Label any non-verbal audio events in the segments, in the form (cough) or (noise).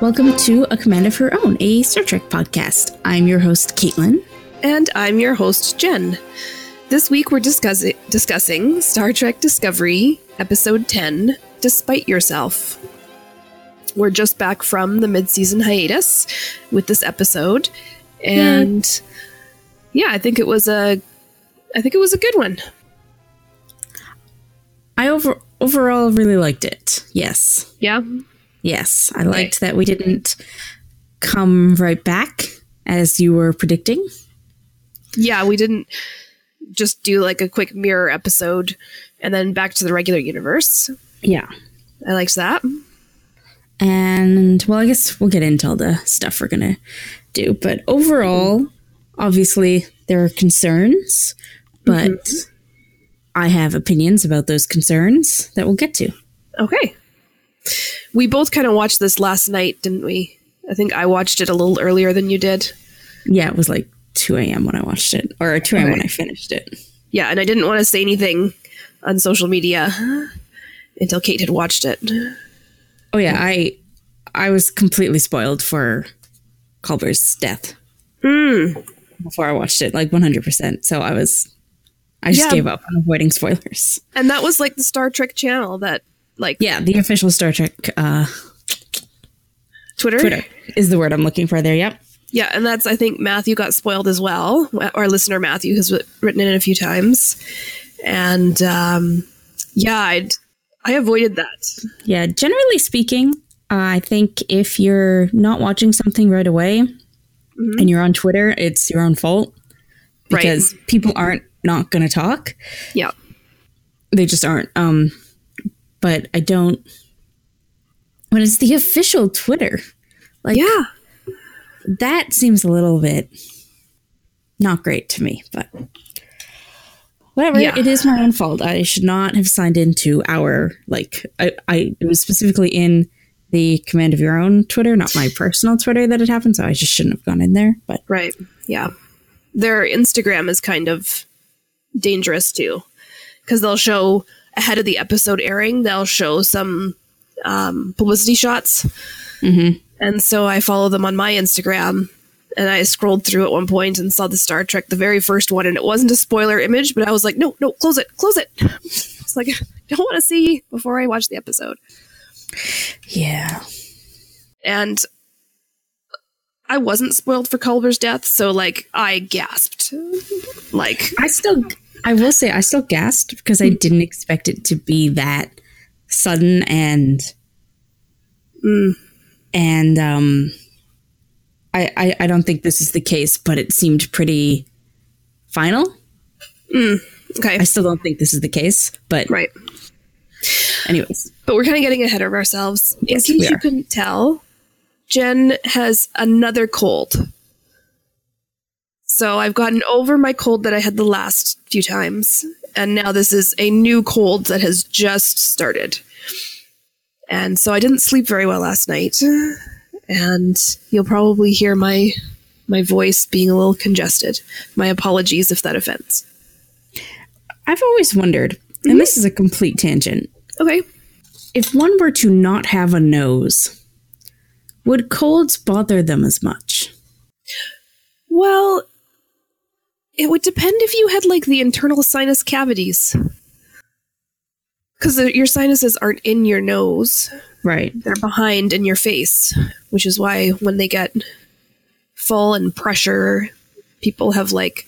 Welcome to A Command of Her Own, a Star Trek podcast. I'm your host, Caitlin. And I'm your host, Jenn. This week we're discussing, discussing Star Trek Discovery, Episode 10 Despite Yourself. We're just back from the mid season hiatus with this episode. And yeah, I think it was a I think it was a good one. I over overall really liked it. Yes. Yeah. Yes. I liked that we didn't come right back as you were predicting. Yeah, we didn't just do like a quick mirror episode and then back to the regular universe. Yeah. I liked that. And well, I guess we'll get into all the stuff we're going to do. But overall, obviously, there are concerns, but Mm-hmm. I have opinions about those concerns that we'll get to. Okay. We both kind of watched this last night, didn't we? I think I watched it a little earlier than you did. Yeah, it was like 2 a.m. when I watched it, or 2 a.m. when I finished it. Yeah, and I didn't want to say anything on social media until Cait had watched it. Oh yeah, I I was completely spoiled for Culber's death Mm. before I watched it, like 100%. So I was I just Yeah. gave up on avoiding spoilers. And that was like the Star Trek channel that, like, Yeah, the official Star Trek uh, Twitter. Twitter is the word I'm looking for there. Yep. Yeah, and that's, I think, Matthew got spoiled as well. Our listener, Matthew, has written it in a few times. And um, yeah, I'd, I avoided that. Yeah, generally speaking, I think if you're not watching something right away and you're on Twitter, it's your own fault Right. because people aren't not going to talk. Yeah. They just aren't. Um, but I don't. When it's the official Twitter, like Yeah. that seems a little bit not great to me. But whatever, Yeah. it is my own fault. I should not have signed into our like. I, I it was specifically in the command of your own Twitter, not my personal Twitter that it happened. So I just shouldn't have gone in there. But Right. Yeah. Their Instagram is kind of dangerous too, because they'll show ahead of the episode airing, they'll show some um, publicity shots. And so I follow them on my Instagram. And I scrolled through at one point and saw the Star Trek, the very first one, and it wasn't a spoiler image, but I was like, no, no, close it, close it. (laughs) It's like, (laughs) I don't want to see before I watch the episode. yeah, and I wasn't spoiled for Culber's death, so like I gasped. Like I still, I will say, I still gasped because I hmm. didn't expect it to be that sudden and, hmm. and um, I, I, I don't think this is the case, but it seemed pretty final. Hmm. okay, I still don't think this is the case, but right. anyways, But we're kind of getting ahead of ourselves. Yes, In case you couldn't tell, Jenn has another cold. So I've gotten over my cold that I had the last few times, and now this is a new cold that has just started. And so I didn't sleep very well last night, and you'll probably hear my my voice being a little congested. My apologies if that offends. I've always wondered, and mm-hmm. this is a complete tangent, Okay. if one were to not have a nose, would colds bother them as much? Well, it would depend if you had like the internal sinus cavities. Because your sinuses aren't in your nose, Right. they're behind in your face, which is why when they get full and pressure, people have like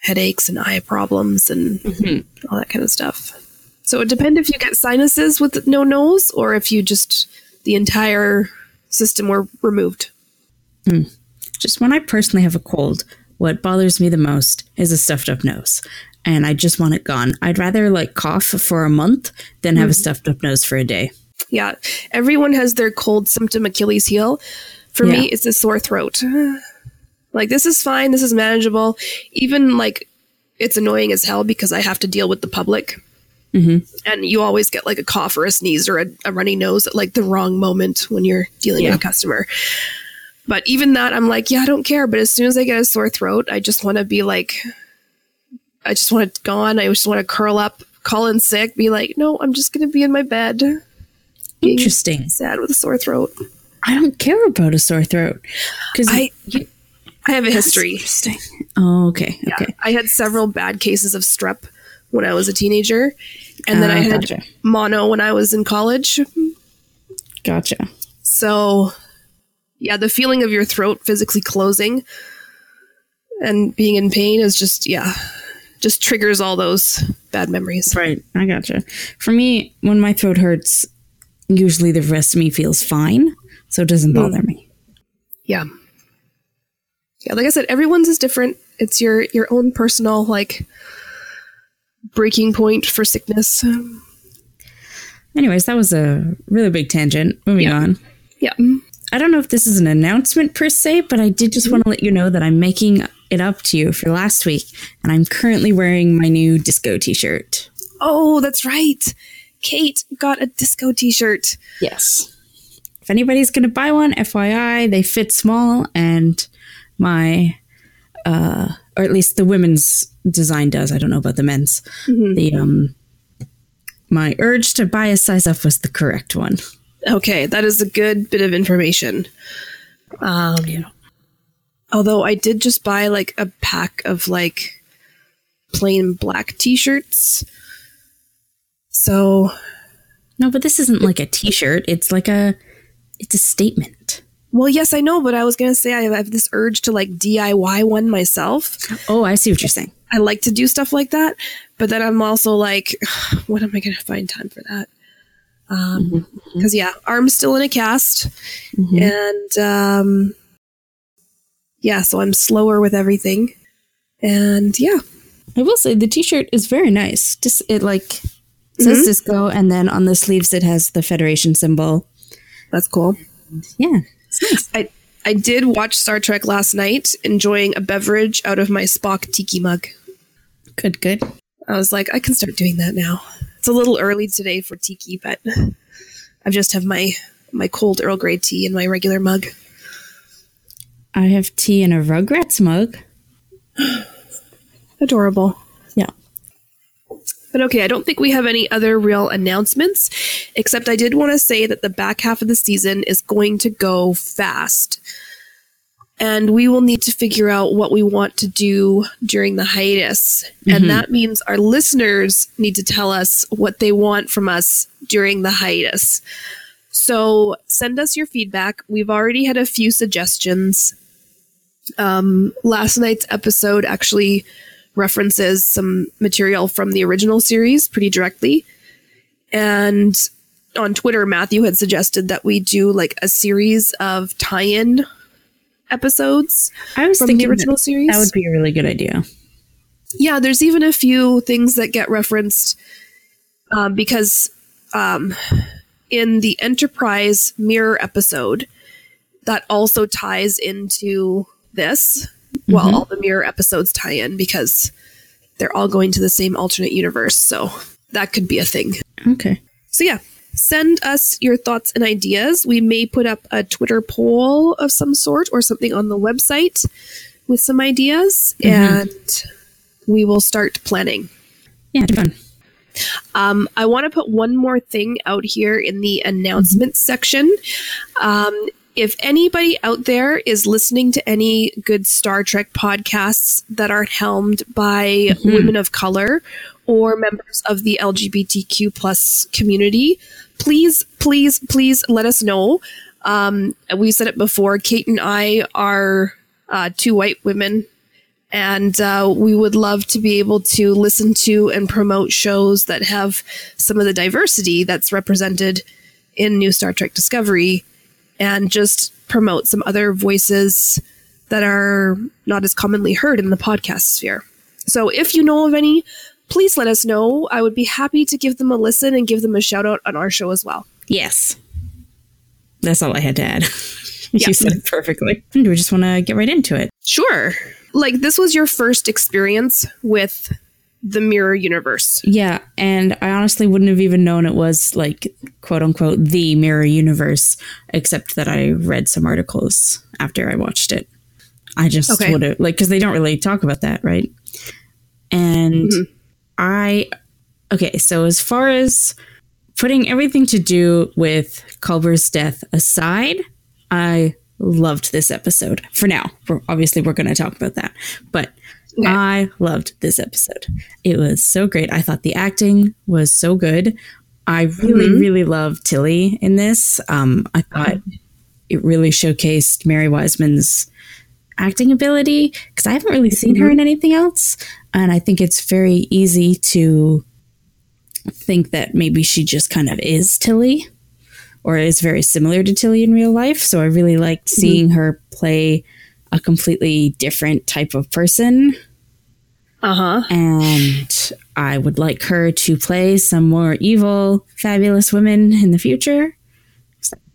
headaches and eye problems and mm-hmm. all that kind of stuff. So it would depend if you get sinuses with no nose or if you just the entire system were removed. Hmm. Just when I personally have a cold, what bothers me the most is a stuffed up nose. And I just want it gone. I'd rather like cough for a month than have a stuffed up nose for a day. Yeah, everyone has their cold symptom Achilles heel. For me, it's a sore throat. (sighs) Like this is fine, this is manageable. Even like it's annoying as hell because I have to deal with the public. Mhm. And you always get like a cough or a sneeze or a, a runny nose at like the wrong moment when you're dealing Yeah. with a customer. But even that, I'm like, yeah, I don't care. But as soon as I get a sore throat, I just want to be like, I just want to go on. I just want to curl up, call in sick, be like, no, I'm just going to be in my bed. Interesting. sad with a sore throat. I don't care about a sore throat because I I have a history. Interesting. Oh, okay. Yeah. Okay. I had several bad cases of strep when I was a teenager, and then I oh, had gotcha. mono when I was in college. Gotcha. So, yeah, the feeling of your throat physically closing and being in pain is just yeah, just triggers all those bad memories. Right. I gotcha. For me, when my throat hurts, usually the rest of me feels fine, so it doesn't hmm. bother me. Yeah. Yeah, like I said, everyone's is different. It's your your own personal like breaking point for sickness. Anyways, that was a really big tangent. Moving Yeah. on. Yeah. Mm-hmm. I don't know if this is an announcement per se, but I did just want to let you know that I'm making it up to you for last week, and I'm currently wearing my new disco t shirt. Oh, that's right. Cait got a disco t-shirt. Yes. If anybody's going to buy one, FYI, they fit small, and my, uh, or at least the women's design does. I don't know about the men's. The, um, my urge to buy a size up was the correct one. Okay, that is a good bit of information. Um, although I did just buy like a pack of like plain black t-shirts. So, No, but this isn't like a t shirt. It's like a, it's a statement. well, yes, I know, but I was gonna say I have this urge to like DIY one myself. Oh, I see what you're saying. I like to do stuff like that, but then I'm also like, (sighs) when am I gonna find time for that? Um, because yeah, arm's still in a cast, and um, yeah, so I'm slower with everything, and yeah, I will say the T-shirt is very nice. Just it like says Cisco, and then on the sleeves it has the Federation symbol. that's cool. Yeah, nice. I I did watch Star Trek last night, enjoying a beverage out of my Spock tiki mug. Good, good. I was like, I can start doing that now. It's a little early today for tiki, but I just have my my cold Earl Grey tea in my regular mug. I have tea in a Rugrats mug. (gasps) Adorable. Yeah. But okay, I don't think we have any other real announcements, except I did want to say that the back half of the season is going to go fast. And we will need to figure out what we want to do during the hiatus. And that means our listeners need to tell us what they want from us during the hiatus. So send us your feedback. We've already had a few suggestions. Um, last night's episode actually references some material from the original series pretty directly. And on Twitter, Matthew had suggested that we do like a series of tie in episodes I was from thinking the original that, series. that would be a really good idea. yeah, there's even a few things that get referenced um, because um, in the Enterprise mirror episode, that also ties into this. Well, all the mirror episodes tie in because they're all going to the same alternate universe. So that could be a thing. Okay. So yeah, send us your thoughts and ideas. We may put up a Twitter poll of some sort or something on the website with some ideas, and we will start planning. Yeah, it'd be fun. Um, I want to put one more thing out here in the announcements section. Um, if anybody out there is listening to any good Star Trek podcasts that are helmed by women of color or members of the LGBTQ plus community, please, please, please let us know. Um, we said it before. Cait and I are uh, two white women and uh, we would love to be able to listen to and promote shows that have some of the diversity that's represented in new Star Trek Discovery and just promote some other voices that are not as commonly heard in the podcast sphere. So if you know of any, please let us know. I would be happy to give them a listen and give them a shout out on our show as well. Yes. That's all I had to add. (laughs) Yeah. you said it perfectly. Do we just want to get right into it? Sure. Like this was your first experience with the mirror universe. Yeah, and I honestly wouldn't have even known it was like quote unquote the mirror universe, except that I read some articles after I watched it. I just Okay. would have like because they don't really talk about that, right? And mm-hmm. I okay, so as far as putting everything to do with Culber's death aside, I loved this episode. For now, we're, obviously we're going to talk about that, but Okay. I loved this episode. It was so great. I thought the acting was so good. I really, Mhm. really loved Tilly in this. Um, I thought it really showcased Mary Wiseman's acting ability because I haven't really seen her in anything else, and I think it's very easy to think that maybe she just kind of is Tilly or is very similar to Tilly in real life. So I really liked seeing her play a completely different type of person. Uh huh. And I would like her to play some more evil, fabulous women in the future.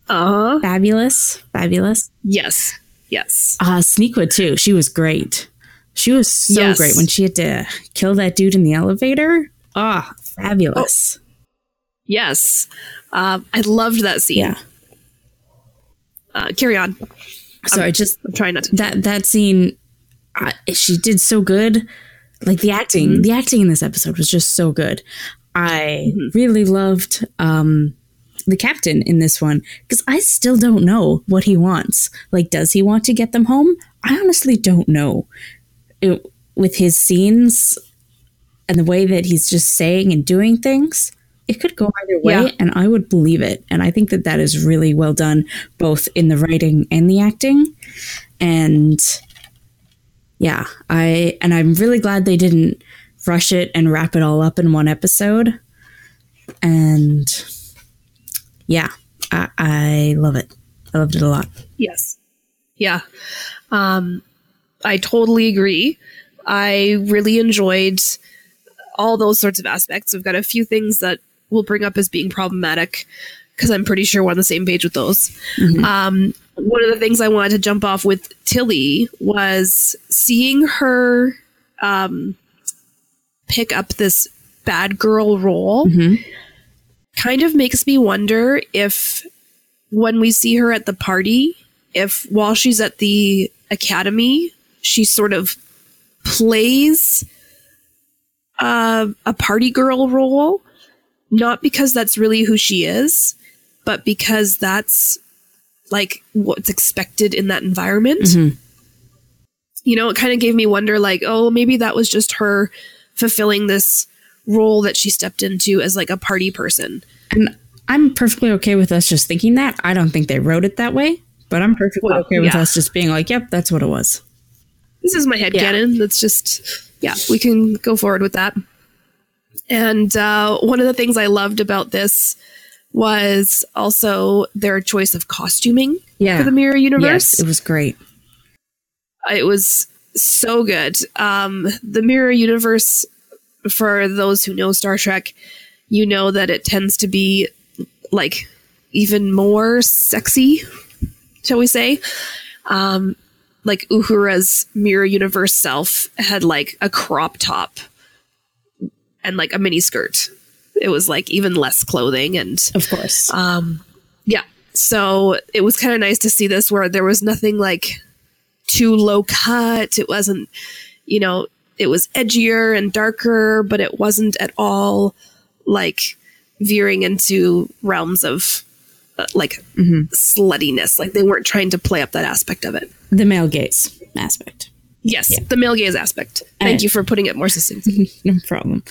Uh huh. Fabulous, fabulous. Yes. Yes. Uh, Sonequa, too. She was great. She was so Yes. great when she had to kill that dude in the elevator. Ah, fabulous. Yes. Um, I loved that scene. Yeah. Uh, carry on. Sorry, I just I'm trying not to. that that scene uh, she did so good like the acting Mm-hmm. the acting in this episode was just so good i Mm-hmm. really loved um the captain in this one because i still don't know what he wants. Like does he want to get them home? I honestly don't know. It- with his scenes and the way that he's just saying and doing things it could go either way Yeah. and i would believe it. And i think that that is really well done both in the writing and the acting. And yeah i and i'm really glad they didn't rush it and wrap it all up in one episode. And yeah i, I love it i loved it a lot Yes. Yeah. Um, I totally agree. I really enjoyed all those sorts of aspects. We've got a few things that we'll bring up as being problematic because I'm pretty sure we're on the same page with those. Um, one of the things I wanted to jump off with Tilly was seeing her um, pick up this bad girl role kind of makes me wonder if when we see her at the party, if while she's at the academy, she sort of plays uh, a party girl role, not because that's really who she is, but because that's like what's expected in that environment. Mhm. You know, it kind of gave me wonder like, oh, maybe that was just her fulfilling this role that she stepped into as like a party person. and i'm perfectly okay with us just thinking that i don't think they wrote it that way but i'm perfectly Well, okay with yeah. us just being like yep that's what it was this is my head canon. That's just yeah, we can go forward with that. And uh, one of the things I loved about this was also their choice of costuming yeah for the Mirror Universe. yes it was great it was so good. Um, the Mirror Universe, for those who know Star Trek, you know that it tends to be like even more sexy, shall we say? Um, like Uhura's Mirror Universe self had like a crop top and like a mini skirt. It was like even less clothing and of course um, yeah. So it was kind of nice to see this where there was nothing like too low cut. It wasn't, you know, it was edgier and darker, but it wasn't at all like veering into realms of uh, like sluttiness. Like they weren't trying to play up that aspect of it. the male gaze aspect Yes, the male gaze aspect. Thank And- you for putting it more succinctly. (laughs) no problem.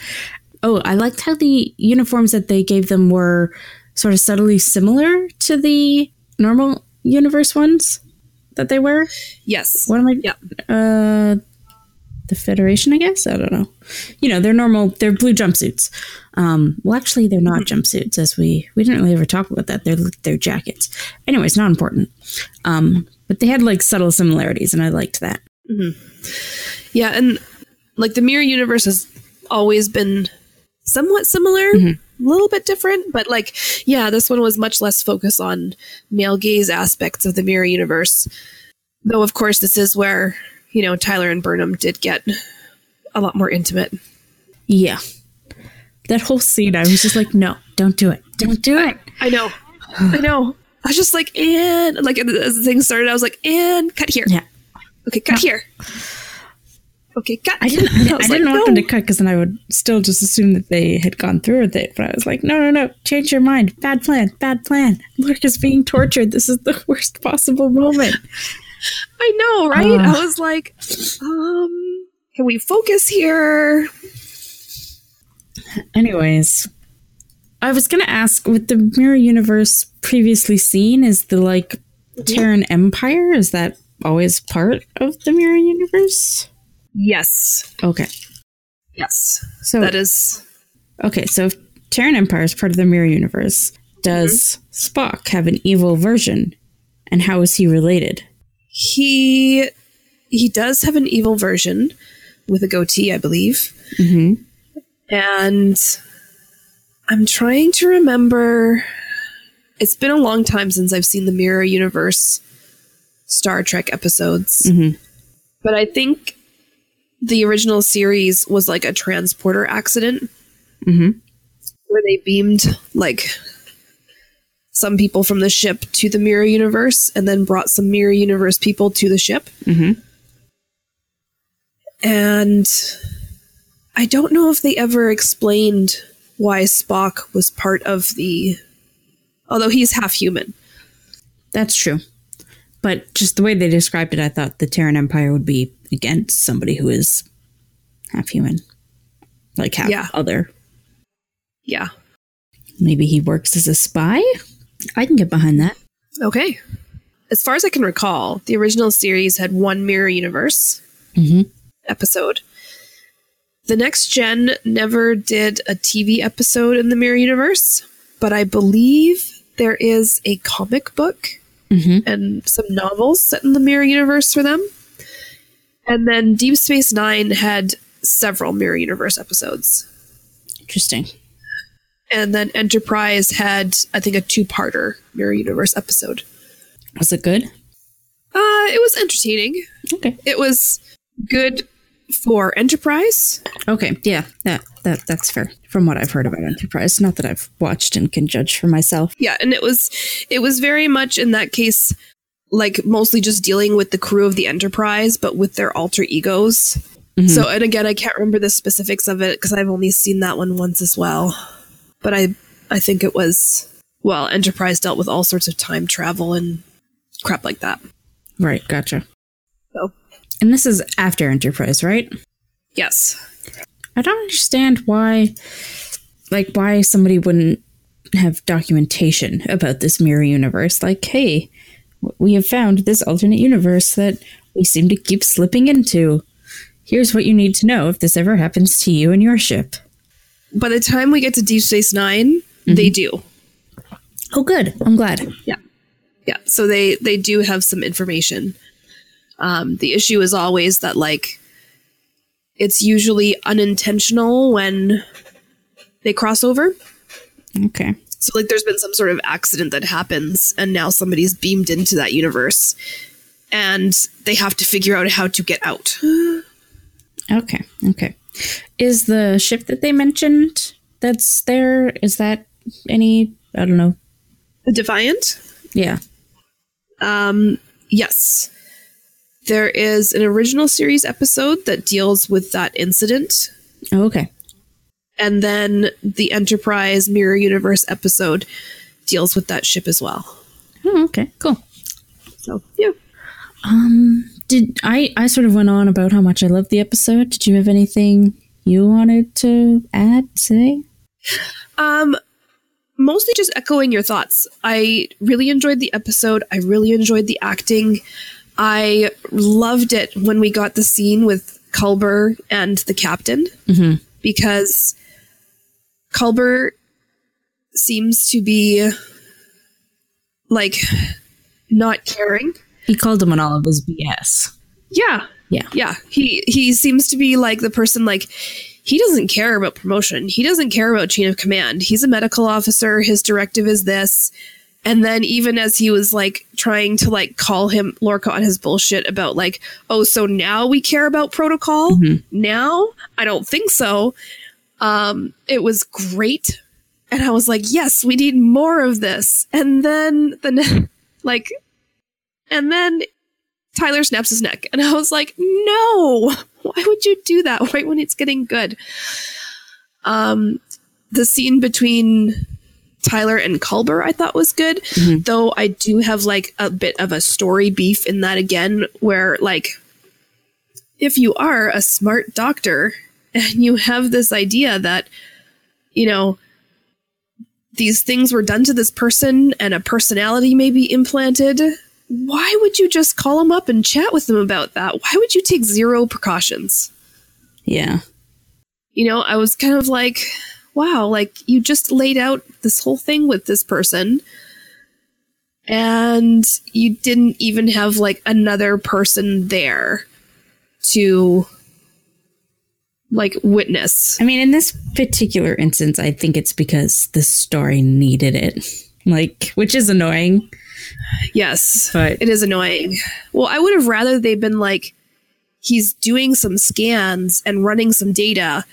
Oh, I liked how the uniforms that they gave them were sort of subtly similar to the normal universe ones that they wear. yes. What am I? Yeah. Uh, the Federation, I guess. I don't know. You know, they're normal. They're blue jumpsuits. Um, well, actually, they're not jumpsuits, as we we didn't really ever talk about that. They're they're jackets. Anyways, not important. Um, but they had like subtle similarities, and I liked that. Yeah, and like the mirror universe has always been somewhat similar, a little bit different, but like yeah, this one was much less focused on male gaze aspects of the mirror universe. Though of course this is where, you know, Tyler and Burnham did get a lot more intimate. Yeah. That whole scene, I was just like, no, don't do it. Don't do it. I know. I know. I was just like, and like as the thing started, I was like, and cut here. Yeah. Okay, cut here. Okay, cut. I (laughs) didn't. I, I didn't want them no. to cut because then I would still just assume that they had gone through with it. But I was like, no, no, no, change your mind. Bad plan. Bad plan. Lorca is being tortured. This is the (laughs) worst possible moment. I know, right? Ah. I was like, um, can we focus here? Anyways, I was gonna ask with the mirror universe previously seen, is the like Terran Empire? Is that always part of the mirror universe? Yes. Okay, Yes. so That is okay, so if Terran Empire is part of the mirror universe, does Spock have an evil version, and how is he related? He he does have an evil version with a goatee, I believe. Mm-hmm. And I'm trying to remember it's been a long time since I've seen the Mirror Universe Star Trek episodes. Mhm. But I think the original series was like a transporter accident Mm-hmm. where they beamed like some people from the ship to the Mirror Universe and then brought some Mirror Universe people to the ship. Mm-hmm. And I don't know if they ever explained why Spock was part of the. Although he's half human. That's true. But just the way they described it, I thought the Terran Empire would be against somebody who is half human, like half Yeah. other. Yeah. Maybe he works as a spy. I can get behind that. Okay. As far as I can recall, the original series had one Mirror Universe Mm-hmm. episode. The Next Gen never did a TV episode in the Mirror Universe, but I believe there is a comic book Mm-hmm. and some novels set in the Mirror Universe for them. And then Deep Space Nine had several Mirror Universe episodes. Interesting. And then Enterprise had, I think, a two parter Mirror Universe episode. Was it good? Uh, it was entertaining. Okay. It was good for Enterprise. Okay. Yeah. That that that's fair. From what I've heard about Enterprise, not that I've watched and can judge for myself. Yeah, and it was it was very much in that case like mostly just dealing with the crew of the Enterprise, but with their alter egos. Mhm. So, and again, I can't remember the specifics of it because I've only seen that one once as well. But I, I think it was well, Enterprise dealt with all sorts of time travel and crap like that. Right. Gotcha. So, And this is after Enterprise, right? yes, I don't understand why, like, why somebody wouldn't have documentation about this mirror universe. Like, hey, we have found this alternate universe that we seem to keep slipping into. Here's what you need to know if this ever happens to you and your ship. By the time we get to Deep Space 9 they do. Oh, good. I'm glad. Yeah, yeah. So they they do have some information. Um, the issue is always that like it's usually unintentional when they cross over. Okay. So like there's been some sort of accident that happens and now somebody's beamed into that universe and they have to figure out how to get out. (gasps) Okay. Okay. Is the ship that they mentioned that's there, is that any, I don't know. The Defiant? Yeah. Um yes. There is an original series episode that deals with that incident Oh, okay. and then the Enterprise Mirror Universe episode deals with that ship as well. Oh, okay. Cool. So, yeah. Um, did I I sort of went on about how much I loved the episode. Did you have anything you wanted to add, say? Um mostly just echoing your thoughts. I really enjoyed the episode. I really enjoyed the acting. I loved it when we got the scene with Culber and the captain Mhm. because Culber seems to be like not caring. He called him on all of his BS. Yeah. Yeah. Yeah. He he seems to be like the person like he doesn't care about promotion. He doesn't care about chain of command. He's a medical officer. His directive is this. And then even as he was like trying to like call him Lorca on his bullshit about like, oh, so now we care about protocol? Now? I don't think so. Um, it was great. And I was like, yes, we need more of this. And then the ne- like and then Tyler snaps his neck. And I was like, no, Why would you do that right when it's getting good? Um, the scene between Tyler and Culber I thought was good, though I do have like a bit of a story beef in that again, where like if you are a smart doctor and you have this idea that, you know, these things were done to this person and a personality may be implanted, why would you just call them up and chat with them about that? Why would you take zero precautions? Yeah. You know, I was kind of like, wow, like you just laid out this whole thing with this person and you didn't even have like another person there to like witness. I mean, in this particular instance, I think it's because the story needed it. Like, which is annoying. Yes, But- it is annoying. Well, I would have rather they've been like, he's doing some scans and running some data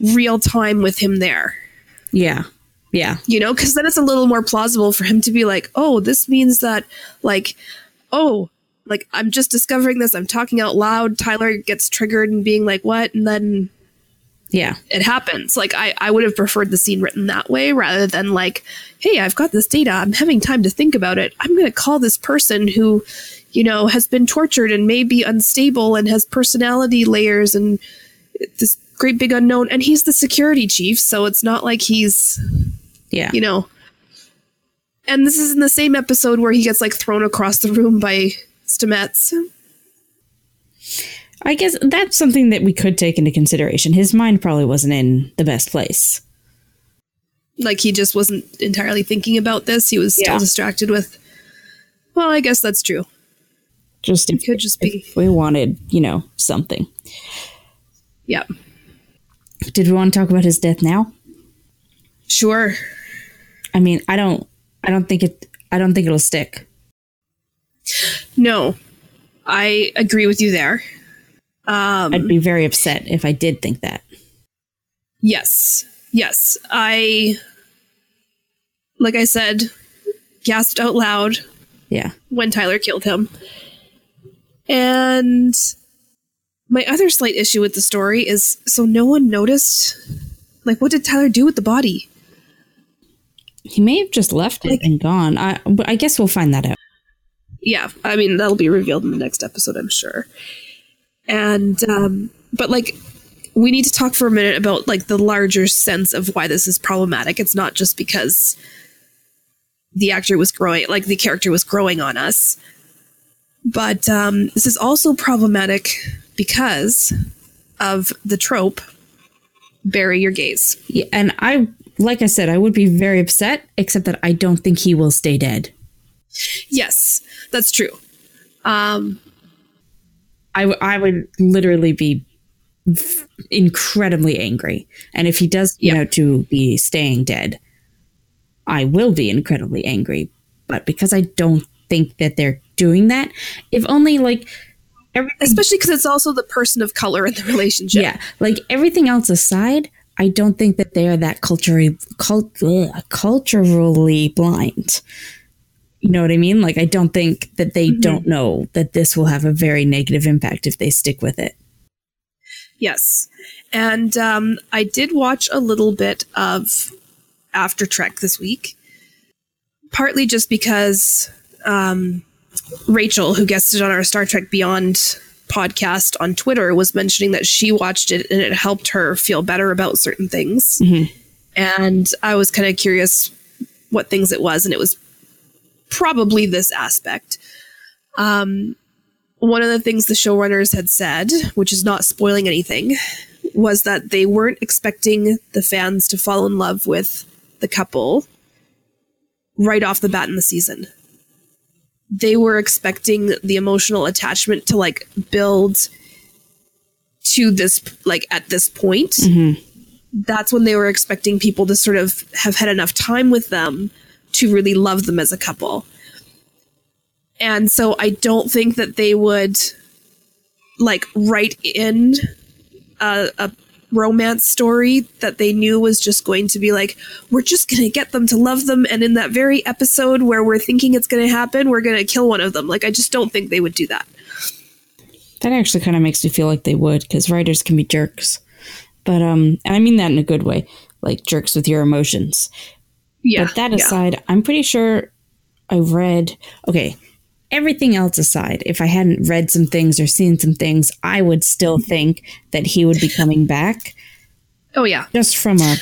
real time with him there. Yeah. Yeah. you know because then it's a little more plausible for him to be like oh this means that like oh like i'm just discovering this i'm talking out loud tyler gets triggered and being like what and then Yeah. it happens like i i would have preferred the scene written that way rather than like hey i've got this data i'm having time to think about it i'm going to call this person who you know has been tortured and may be unstable and has personality layers and this great big unknown and he's the security chief so it's not like he's Yeah. you know. And this is in the same episode where he gets like thrown across the room by Stamets. I guess that's something that we could take into consideration. His mind probably wasn't in the best place. Like he just wasn't entirely thinking about this. He was still Yeah. distracted with. Well, I guess that's true. Just if, Could just be. we wanted, you know, something. Yeah. Did we want to talk about his death now? Sure. I mean, I don't I don't think it I don't think it'll stick. No. I agree with you there. Um, I'd be very upset if I did think that. Yes. Yes. I, like I said, gasped out loud Yeah. when Tyler killed him. And my other slight issue with the story is so no one noticed. Like, what did Tyler do with the body? He may have just left it Like- and gone. I but I guess we'll find that out. yeah i mean that'll be revealed in the next episode i'm sure and um but like we need to talk for a minute about like the larger sense of why this is problematic. It's not just because the actor was growing like the character was growing on us. But um this is also problematic because of the trope bury your gays. Yeah, and I like I said, I would be very upset, except that I don't think he will stay dead. yes that's true. Um I, w- I would literally be incredibly angry. And if he does, you Yeah. know, to be staying dead, I will be incredibly angry. But because I don't think that they're doing that, if only like everything, especially because it's also the person of color in the relationship yeah, like everything else aside, I don't think that they are that culturally cult, ugh, culturally blind. You know what I mean? Like I don't think that they don't know that this will have a very negative impact if they stick with it. Yes. And um, I did watch a little bit of After Trek this week, partly just because um, Rachel, who guested on our Star Trek Beyond podcast on Twitter, was mentioning that she watched it and it helped her feel better about certain things. And I was kind of curious what things it was, and it was probably this aspect. Um, one of the things the showrunners had said, which is not spoiling anything, was that they weren't expecting the fans to fall in love with the couple right off the bat in the season. They were expecting the emotional attachment to like build to this like at this point. That's when they were expecting people to sort of have had enough time with them to really love them as a couple. And so I don't think that they would like write in a, a romance story that they knew was just going to be like, we're just going to get them to love them. And in that very episode where we're thinking it's going to happen, we're going to kill one of them. Like, I just don't think they would do that. that actually kind of makes me feel like they would because writers can be jerks. But um, and I mean that in a good way, like jerks with your emotions. Yeah. But that yeah. aside, I'm pretty sure I read. Okay, everything else aside, if I hadn't read some things or seen some things, I would still think that he would be coming back. Oh yeah. Just from a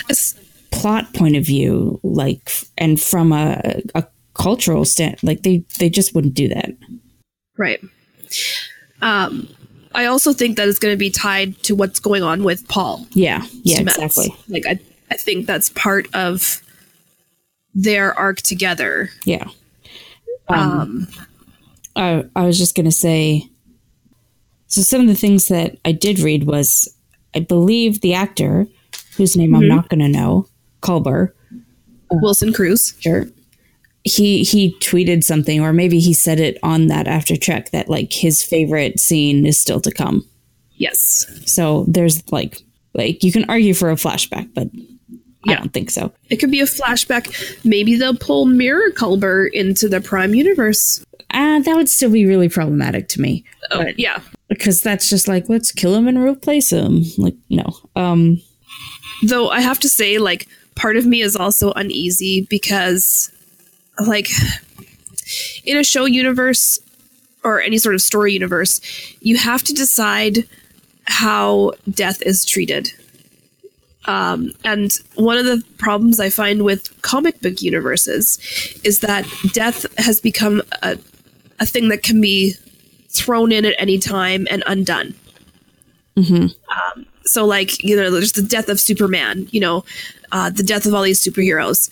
plot point of view, like, and from a, a cultural stand, like they they just wouldn't do that. Right. Um, I also think that it's going to be tied to what's going on with Paul. Yeah, yeah, exactly. Like I, I think that's part of their arc together. Yeah. Um, um I, I was just going to say so some of the things that I did read was I believe the actor whose name I'm mm-hmm. not going to know, Culber, uh, Wilson Cruz. sure. He he tweeted something or maybe he said it on that After Trek that like his favorite scene is still to come. Yes. So there's like like you can argue for a flashback, but I don't think so. It could be a flashback. Maybe they'll pull Mirror Culber into the Prime Universe. Uh, that would still be really problematic to me. Oh, But- yeah. because that's just like let's kill him and replace him. Like no. um, Though I have to say, like, part of me is also uneasy because, like, in a show universe or any sort of story universe, you have to decide how death is treated. Um, and one of the problems I find with comic book universes is that death has become a, a thing that can be thrown in at any time and undone. So like you know there's the death of superman you know uh, the death of all these superheroes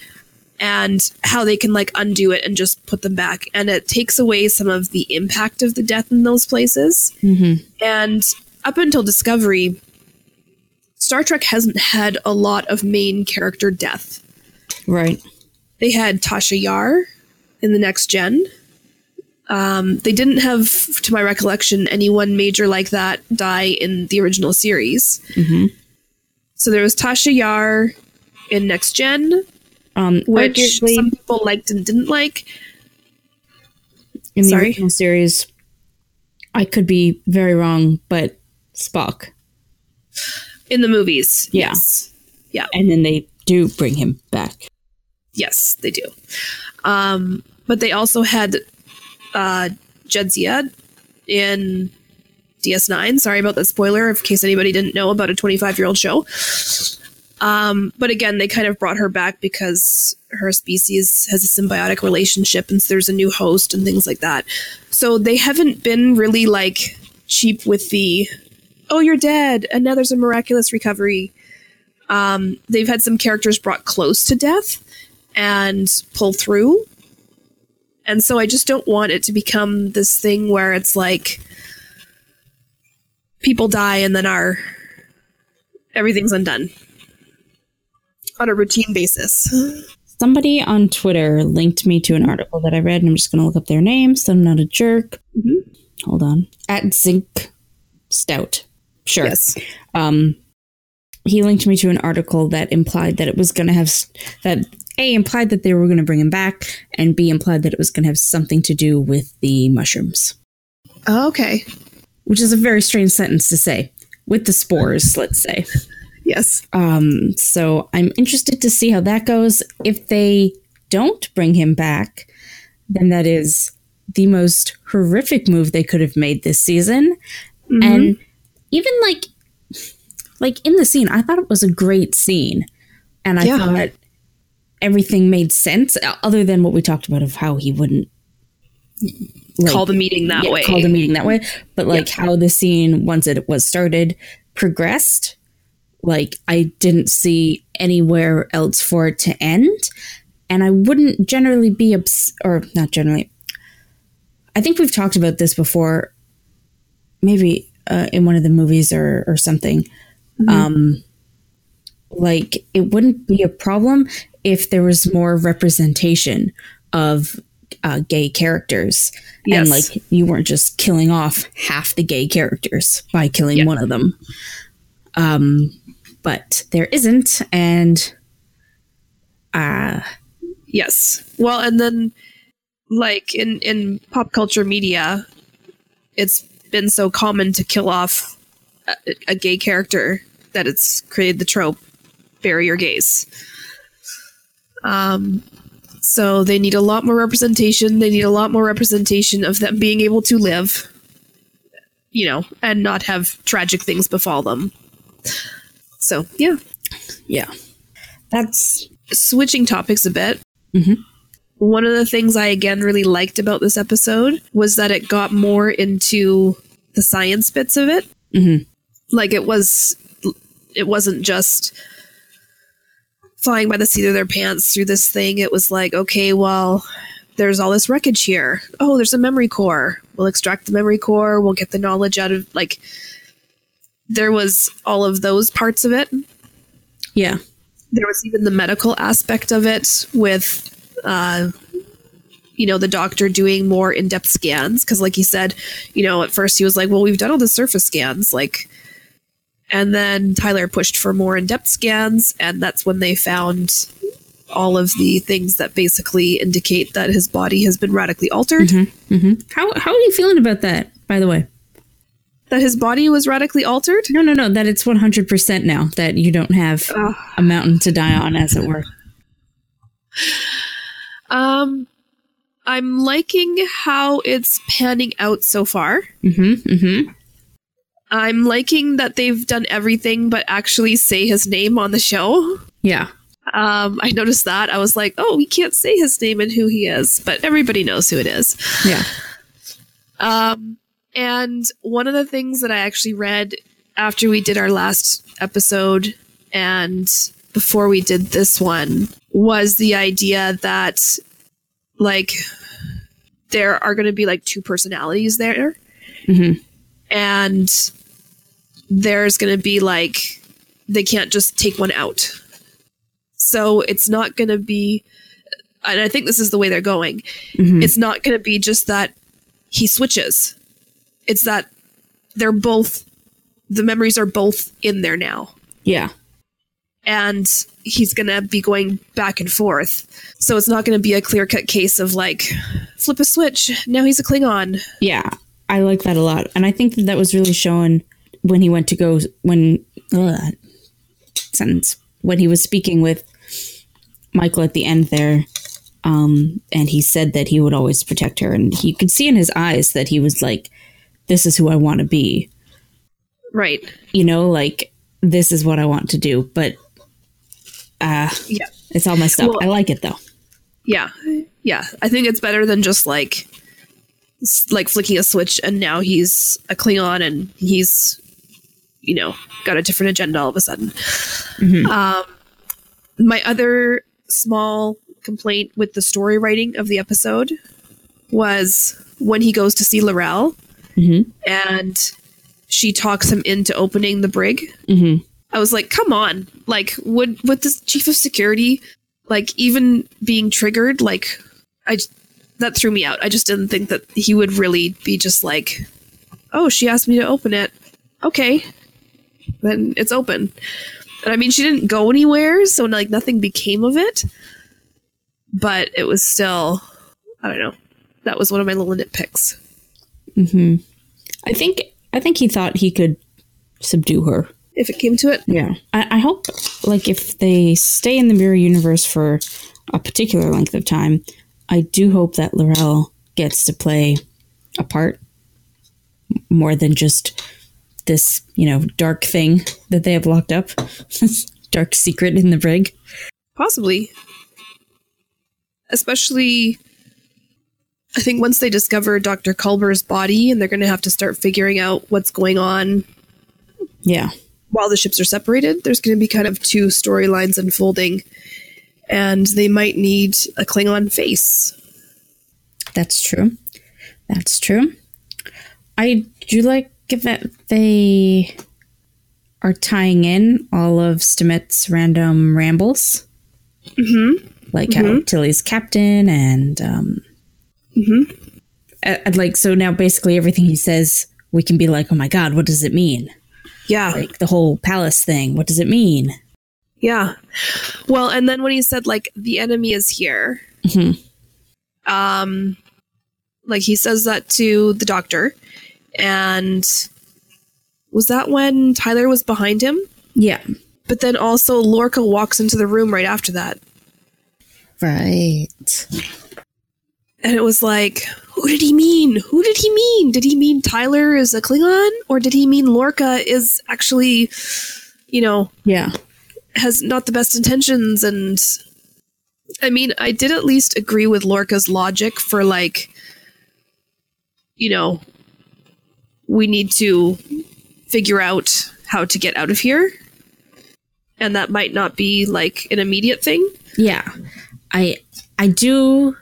and how they can like undo it and just put them back. And it takes away some of the impact of the death in those places. And up until discovery star trek hasn't had a lot of main character death. Right. they had tasha yar in the next gen. Um, they didn't have to my recollection anyone major like that die in the original series. So there was tasha yar in next gen Um, which arguably, some people liked and didn't like. In the sorry. original series, I could be very wrong, but Spock, in the movies. Yeah. yes. Yeah. And then they do bring him back. yes they do. Um, but they also had uh, Jadzia in ds9 sorry about that spoiler in case anybody didn't know about a 25 year old show. Um, but again they kind of brought her back because her species has a symbiotic relationship and there's a new host and things like that. So they haven't been really like cheap with the oh you're dead and now there's a miraculous recovery um, they've had some characters brought close to death and pull through and so i just don't want it to become this thing where it's like people die and then our everything's undone on a routine basis Somebody on Twitter linked me to an article that I read, and I'm just going to look up their name so I'm not a jerk. Hold on. At Zinc Stout. Sure. yes um, he linked me to an article that implied that it was going to have that a implied that they were going to bring him back, and b implied that it was going to have something to do with the mushrooms, okay which is a very strange sentence to say. With the spores, let's say. yes Um, so I'm interested to see how that goes. If they don't bring him back, then that is the most horrific move they could have made this season. And even like like in the scene, I thought it was a great scene. And I Yeah. thought everything made sense other than what we talked about of how he wouldn't like, call the meeting that yeah, way call the meeting that way. But like how the scene, once it was started, progressed. Like I didn't see anywhere else for it to end, and I wouldn't generally be obs- or not generally. I think we've talked about this before, maybe uh, in one of the movies or or something. Um, like it wouldn't be a problem if there was more representation of uh, gay characters and like you weren't just killing off half the gay characters by killing Yeah. one of them um but there isn't and uh Yes. Well, and then like in in pop culture media, it's been so common to kill off a, a gay character that it's created the trope bury your gays. Um, so they need a lot more representation. They need a lot more representation of them being able to live, you know, and not have tragic things befall them. So, yeah. Yeah. That's Switching topics a bit. Mhm. One of the things I again really liked about this episode was that it got more into the science bits of it. Mhm. Like it was, it wasn't just flying by the seat of their pants through this thing. It was like, okay, well, there's all this wreckage here. Oh, there's a memory core. We'll extract the memory core. We'll get the knowledge out of like. There was all of those parts of it. yeah. There was even the medical aspect of it with, uh, you know, the doctor doing more in depth scans. Because, like he said, you know, at first he was like, well, we've done all the surface scans. Like, and then Tyler pushed for more in depth scans. And that's when they found all of the things that basically indicate that his body has been radically altered. hmm How how are you feeling about that? By the way, That his body was radically altered. no, no, no. That it's one hundred percent now that you don't have Ugh. a mountain to die on, as it were. Um, I'm liking how it's panning out so far. Mm-hmm. Mm-hmm. I'm liking that they've done everything but actually say his name on the show. Yeah. Um, I noticed that. I was like, oh, we can't say his name and who he is, but everybody knows who it is. Yeah. Um, and one of the things that I actually read after we did our last episode and before we did this one was the idea that, like, there are going to be like two personalities there. Mhm. And there's going to be like, they can't just take one out. So it's not going to be, and I think this is the way they're going. Mhm. It's not going to be just that he switches. It's that they're both the memories are both in there now. Yeah. And he's going to be going back and forth. So it's not going to be a clear-cut case of like flip a switch, now he's a Klingon. Yeah. I like that a lot, and I think that that was really shown when he went to go when ugh, sentence when he was speaking with Michael at the end there. Um, and he said that he would always protect her, and you could see in his eyes that he was like, "This is who I want to be." Right. you know, like this is what I want to do, but uh Yeah. it's all messed up. Well- I like it though. Yeah. Yeah. I think it's better than just like like flicking a switch and now he's a Klingon and he's you know, got a different agenda all of a sudden. Um my other small complaint with the story writing of the episode was when he goes to see L'Rell Mhm. and she talks him into opening the brig. Mhm. I was like, come on. Like, would would this chief of security like even being triggered, like I that threw me out. I just didn't think that he would really be just like, Oh, she asked me to open it. Okay. Then it's open. And I mean she didn't go anywhere, so like nothing became of it. But it was still I don't know. That was one of my little nitpicks. Mhm. I think I think he thought he could subdue her. If it came to it. Yeah. I, I hope like if they stay in the mirror universe for a particular length of time, I do hope that L'Rell gets to play a part more than just this, you know, dark thing that they have locked up. This (laughs) dark secret in the brig. Possibly. Especially, I think once they discover Dr. Culber's body and they're going to have to start figuring out what's going on Yeah. While the ships are separated, there's going to be kind of two storylines unfolding. And they might need a Klingon face. That's true. That's true. I do like that they are tying in all of Stamets' random rambles, Mm-hmm. like how Tilly's captain and um, Mm-hmm. uh, like so now basically everything he says we can be like, oh my god, what does it mean? Yeah. Like the whole palace thing, what does it mean? Yeah. Well, and then when he said, like, the enemy is here, Mhm. um, like he says that to the doctor, And was that when Tyler was behind him? Yeah. But then also Lorca walks into the room right after that. Right. And it was like, who did he mean? Who did he mean? Did he mean Tyler is a Klingon? Or did he mean Lorca is actually, you know, Yeah. has not the best intentions? And I mean, I did at least agree with Lorca's logic for like, you know, we need to figure out how to get out of here. And that might not be like an immediate thing. Yeah. I I do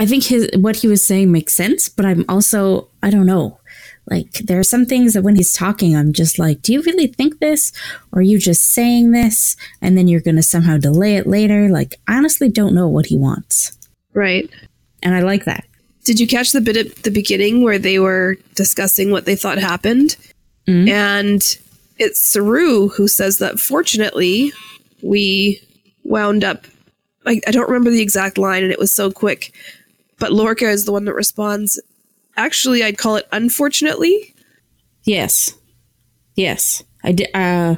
I think his what he was saying makes sense, but I'm also I don't know. Like there are some things that when he's talking I'm just like, do you really think this or are you just saying this and then you're going to somehow delay it later? Like I honestly don't know what he wants. Right. And I like that. Did you catch the bit at the beginning where they were discussing what they thought happened? Mhm. And it's Saru who says that fortunately we wound up. I, I don't remember the exact line, and it was so quick. But Lorca is the one that responds. Actually, I'd call it unfortunately. Yes. Yes. I did uh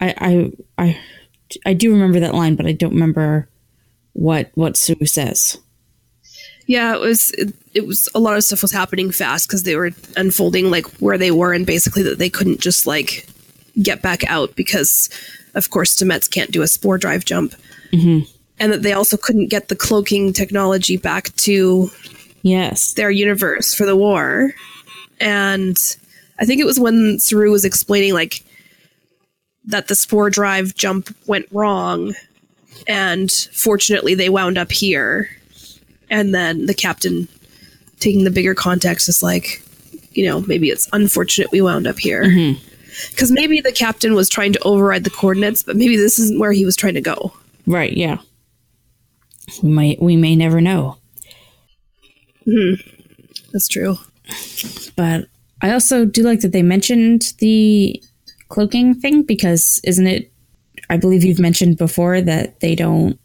I I I I do remember that line, but I don't remember what what Saru says. Yeah, it was. It, it was a lot of stuff was happening fast because they were unfolding like where they were, and basically that they couldn't just like get back out because, of course, Stamets can't do a spore drive jump, Mhm. And that they also couldn't get the cloaking technology back to Yes. their universe for the war. And I think it was when Saru was explaining like that the spore drive jump went wrong, and fortunately they wound up here. And then the captain taking the bigger context is like, you know, maybe it's unfortunate we wound up here. Mm-hmm. Because maybe the captain was trying to override the coordinates, but maybe this isn't where he was trying to go. Right, yeah. We might we may never know. Hmm. That's true. But I also do like that they mentioned the cloaking thing because isn't it I believe you've mentioned before that they don't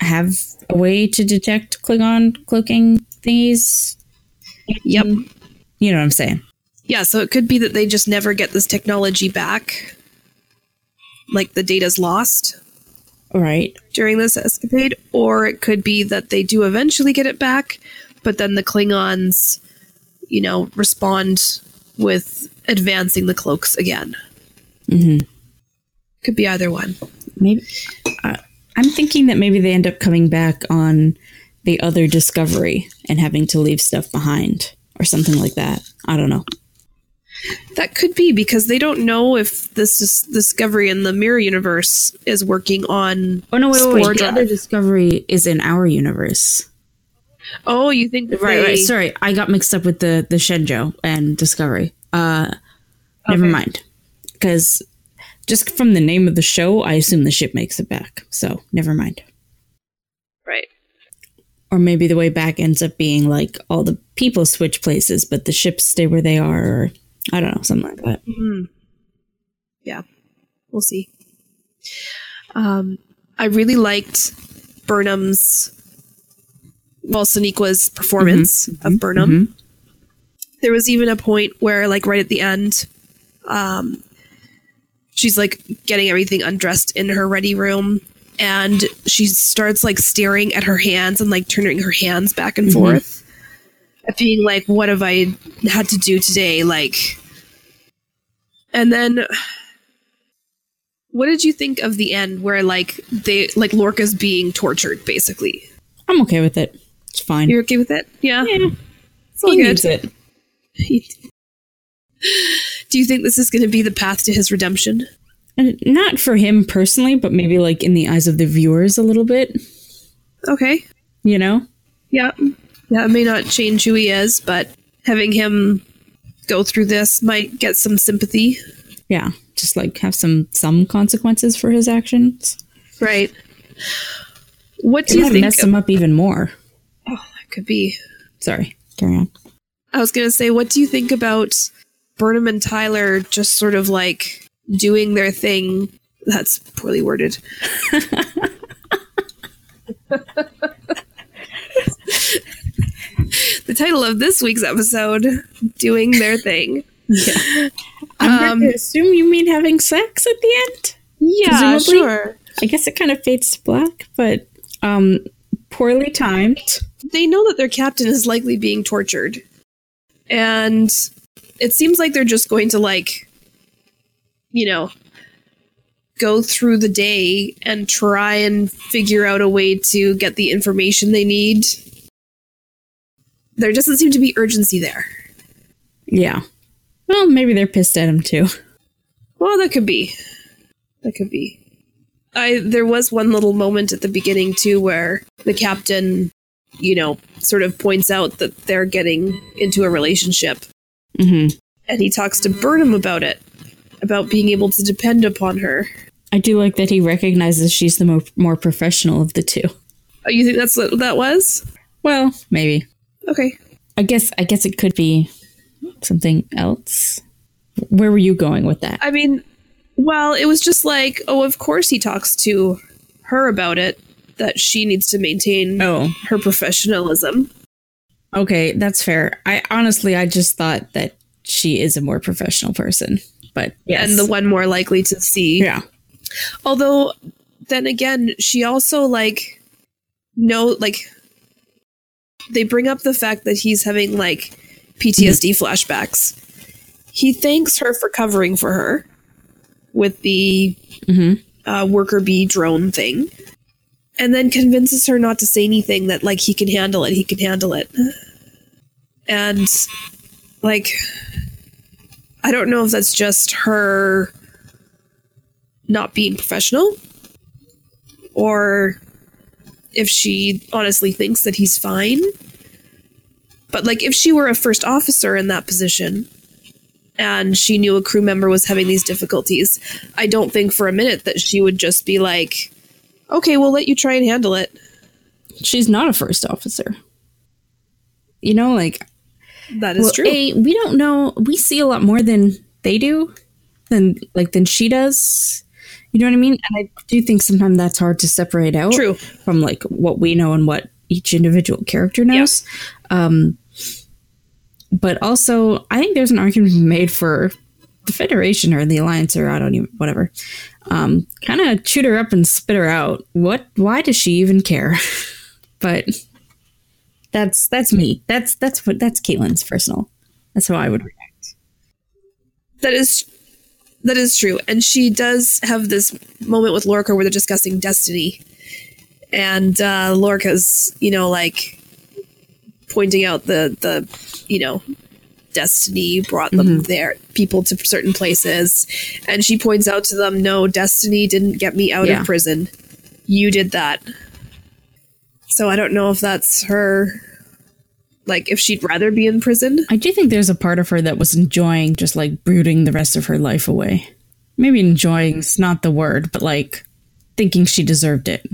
have a way to detect Klingon cloaking thingies. Yep. You know what I'm saying? Yeah, so it could be that they just never get this technology back. Like the data's lost Right. during this escapade, or it could be that they do eventually get it back, but then the Klingons, you know, respond with advancing the cloaks again. Mm-hmm. Could be either one. Maybe uh, I'm thinking that maybe they end up coming back on the other discovery and having to leave stuff behind or something like that. I don't know. That could be because they don't know if this is discovery in the mirror universe is working on. Oh no, wait, wait, wait. The other discovery is in our universe. Oh, you think Right, they- right. Sorry, I got mixed up with the the Shenzhou and Discovery. Uh, never Okay. mind. Because just from the name of the show, I assume the ship makes it back. So never mind. Right. Or maybe the way back ends up being like all the people switch places, but the ships stay where they are. I don't know, something like that. Mm-hmm. yeah, we'll see. Um, I really liked Burnham's, well, Sonequa's performance mm-hmm. of mm-hmm. Burnham. There was even a point where, like, right at the end, um, she's like getting everything undressed in her ready room, and she starts like staring at her hands and like turning her hands back and forth, and being like, "What have I had to do today?" Like, and then what did you think of the end where like they like Lorca's being tortured basically? I'm okay with it. It's fine. You're okay with it? Yeah. yeah, It's all he good. needs (laughs) it. Do you think this is going to be the path to his redemption? And not for him personally, but maybe like in the eyes of the viewers a little bit. Okay. You know? Yeah. Yeah, it may not change who he is, but having him go through this might get some sympathy. Yeah, just like have some some consequences for his actions. Right. What It do you might think? mess him up even more. oh, that could be. Sorry, carry on. I was going to say, what do you think about Burnham and Tyler just sort of like doing their thing? That's poorly worded. (laughs) (laughs) the title of this week's episode doing their thing. Yeah. I'm Um, going to assume you mean having sex at the end. Yeah, Presumably. sure. I guess it kind of fades to black, but um, poorly timed. They know that their captain is likely being tortured. And it seems like they're just going to like you know go through the day and try and figure out a way to get the information they need. There doesn't seem to be urgency there. Yeah. Well, maybe they're pissed at him too. Well, that could be. That could be. I there was one little moment at the beginning too where the captain, you know, sort of points out that they're getting into a relationship Mm-hmm. and he talks to Burnham about it, about being able to depend upon her. I do like that he recognizes she's the mo- more professional of the two. Oh, you think that's what that was? Well, maybe. Okay. I guess. I guess it could be something else. Where were you going with that? I mean, well, it was just like, oh, of course he talks to her about it, that she needs to maintain Oh, her professionalism. okay, that's fair. I honestly, I just thought that she is a more professional person, but yes, And the one more likely to see yeah, Although, then again, she also like no like they bring up the fact that he's having like PTSD flashbacks. He thanks her for covering for her with the Mhm. uh, worker bee drone thing, and then convinces her not to say anything. That like he can handle it. He can handle it. And like, I don't know if that's just her not being professional or if she honestly thinks that he's fine. But like if she were a first officer in that position and she knew a crew member was having these difficulties, I don't think for a minute that she would just be like, "Okay, we'll let you try and handle it." she's not a first officer. You know, like That is well, true. A, we don't know. We see a lot more than they do, than like than she does. You know what I mean? And I do think sometimes that's hard to separate out True. from like what we know and what each individual character knows. Um, but also, I think there's an argument made for the Federation or the Alliance or I don't even whatever. Um, kind of shoot her up and spit her out. What? Why does she even care? (laughs) but that's that's me. That's that's what that's Caitlin's personal. That's how I would react. That is that is true. And she does have this moment with Lorca where they're discussing destiny. And uh Lorca's, you know, like pointing out the the you know destiny brought them there people to certain places and she points out to them no destiny didn't get me out Yeah. of prison you did that so i don't know if that's her like if she'd rather be in prison I do think there's a part of her that was enjoying just like brooding the rest of her life away. Maybe enjoying's not the word, but like thinking she deserved it.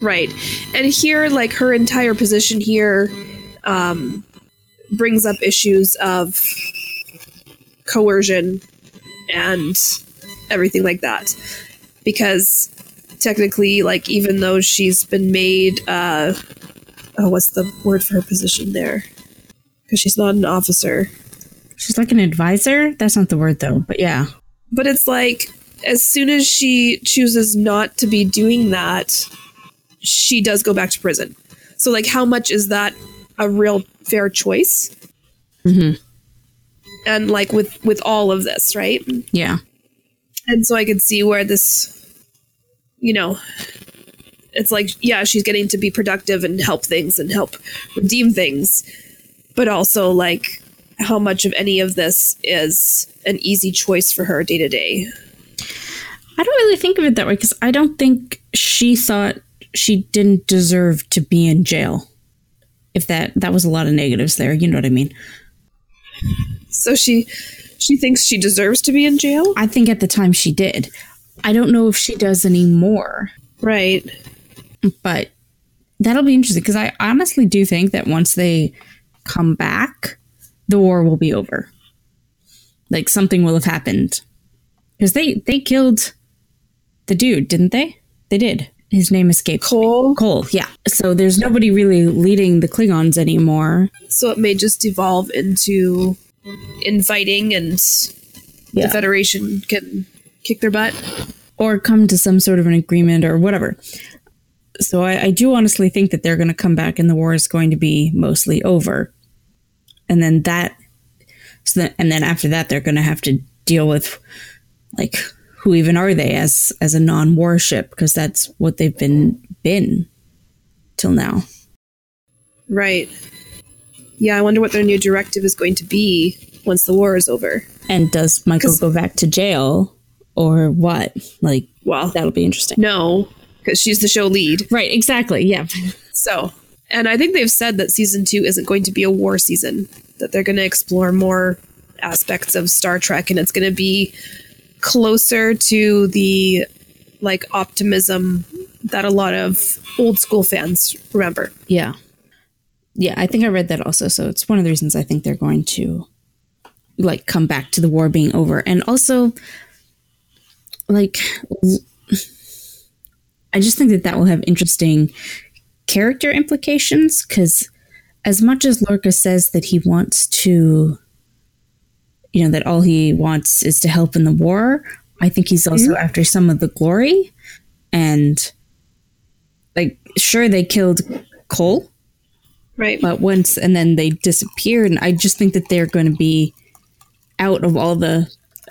Right. And here, like her entire position here um, brings up issues of coercion and everything like that. Because technically, like, even though she's been made, uh, oh, what's the word for her position there? Because she's not an officer. She's like an advisor. That's not the word though, but yeah. But it's like, as soon as she chooses not to be doing that, she does go back to prison. So, like, how much is that a real fair choice? Mhm. And like with with all of this, right? Yeah. And so I could see where this, you know, it's like, yeah, she's getting to be productive and help things and help redeem things, but also like how much of any of this is an easy choice for her day to day. I don't really think of it that way because I don't think she thought she didn't deserve to be in jail. If that that was a lot of negatives there, you know what I mean. So she she thinks she deserves to be in jail? I think at the time she did. I don't know if she does anymore, Right. But that'll be interesting because I honestly do think that once they come back, the war will be over. Like something will have happened because they they killed the dude, didn't they? They did. His name escaped. Cole. Cole, yeah. So there's nobody really leading the Klingons anymore. So it may just devolve into infighting and Yeah. the Federation can kick their butt. or come to some sort of an agreement or whatever. So I, I do honestly think that they're going to come back and the war is going to be mostly over. And then that, so then, and then after that, they're going to have to deal with like who even are they as as a non-war ship because that's what they've been been till now. Right. Yeah, I wonder what their new directive is going to be once the war is over. And does Michael go back to jail or what? Like, Well, that'll be interesting. no, because she's the show lead. Right, exactly. Yeah. So, and I think they've said that season two isn't going to be a war season, that they're going to explore more aspects of Star Trek and it's going to be closer to the like optimism that a lot of old school fans remember. Yeah. Yeah, I think I read that also. So it's one of the reasons I think they're going to like come back to the war being over. And also like I just think that that will have interesting character implications cuz as much as Lorca says that he wants to you know that all he wants is to help in the war, I think he's also mm-hmm. after some of the glory. And like sure they killed Cole. Right. but once and then they disappeared and i just think that they're going to be out of all the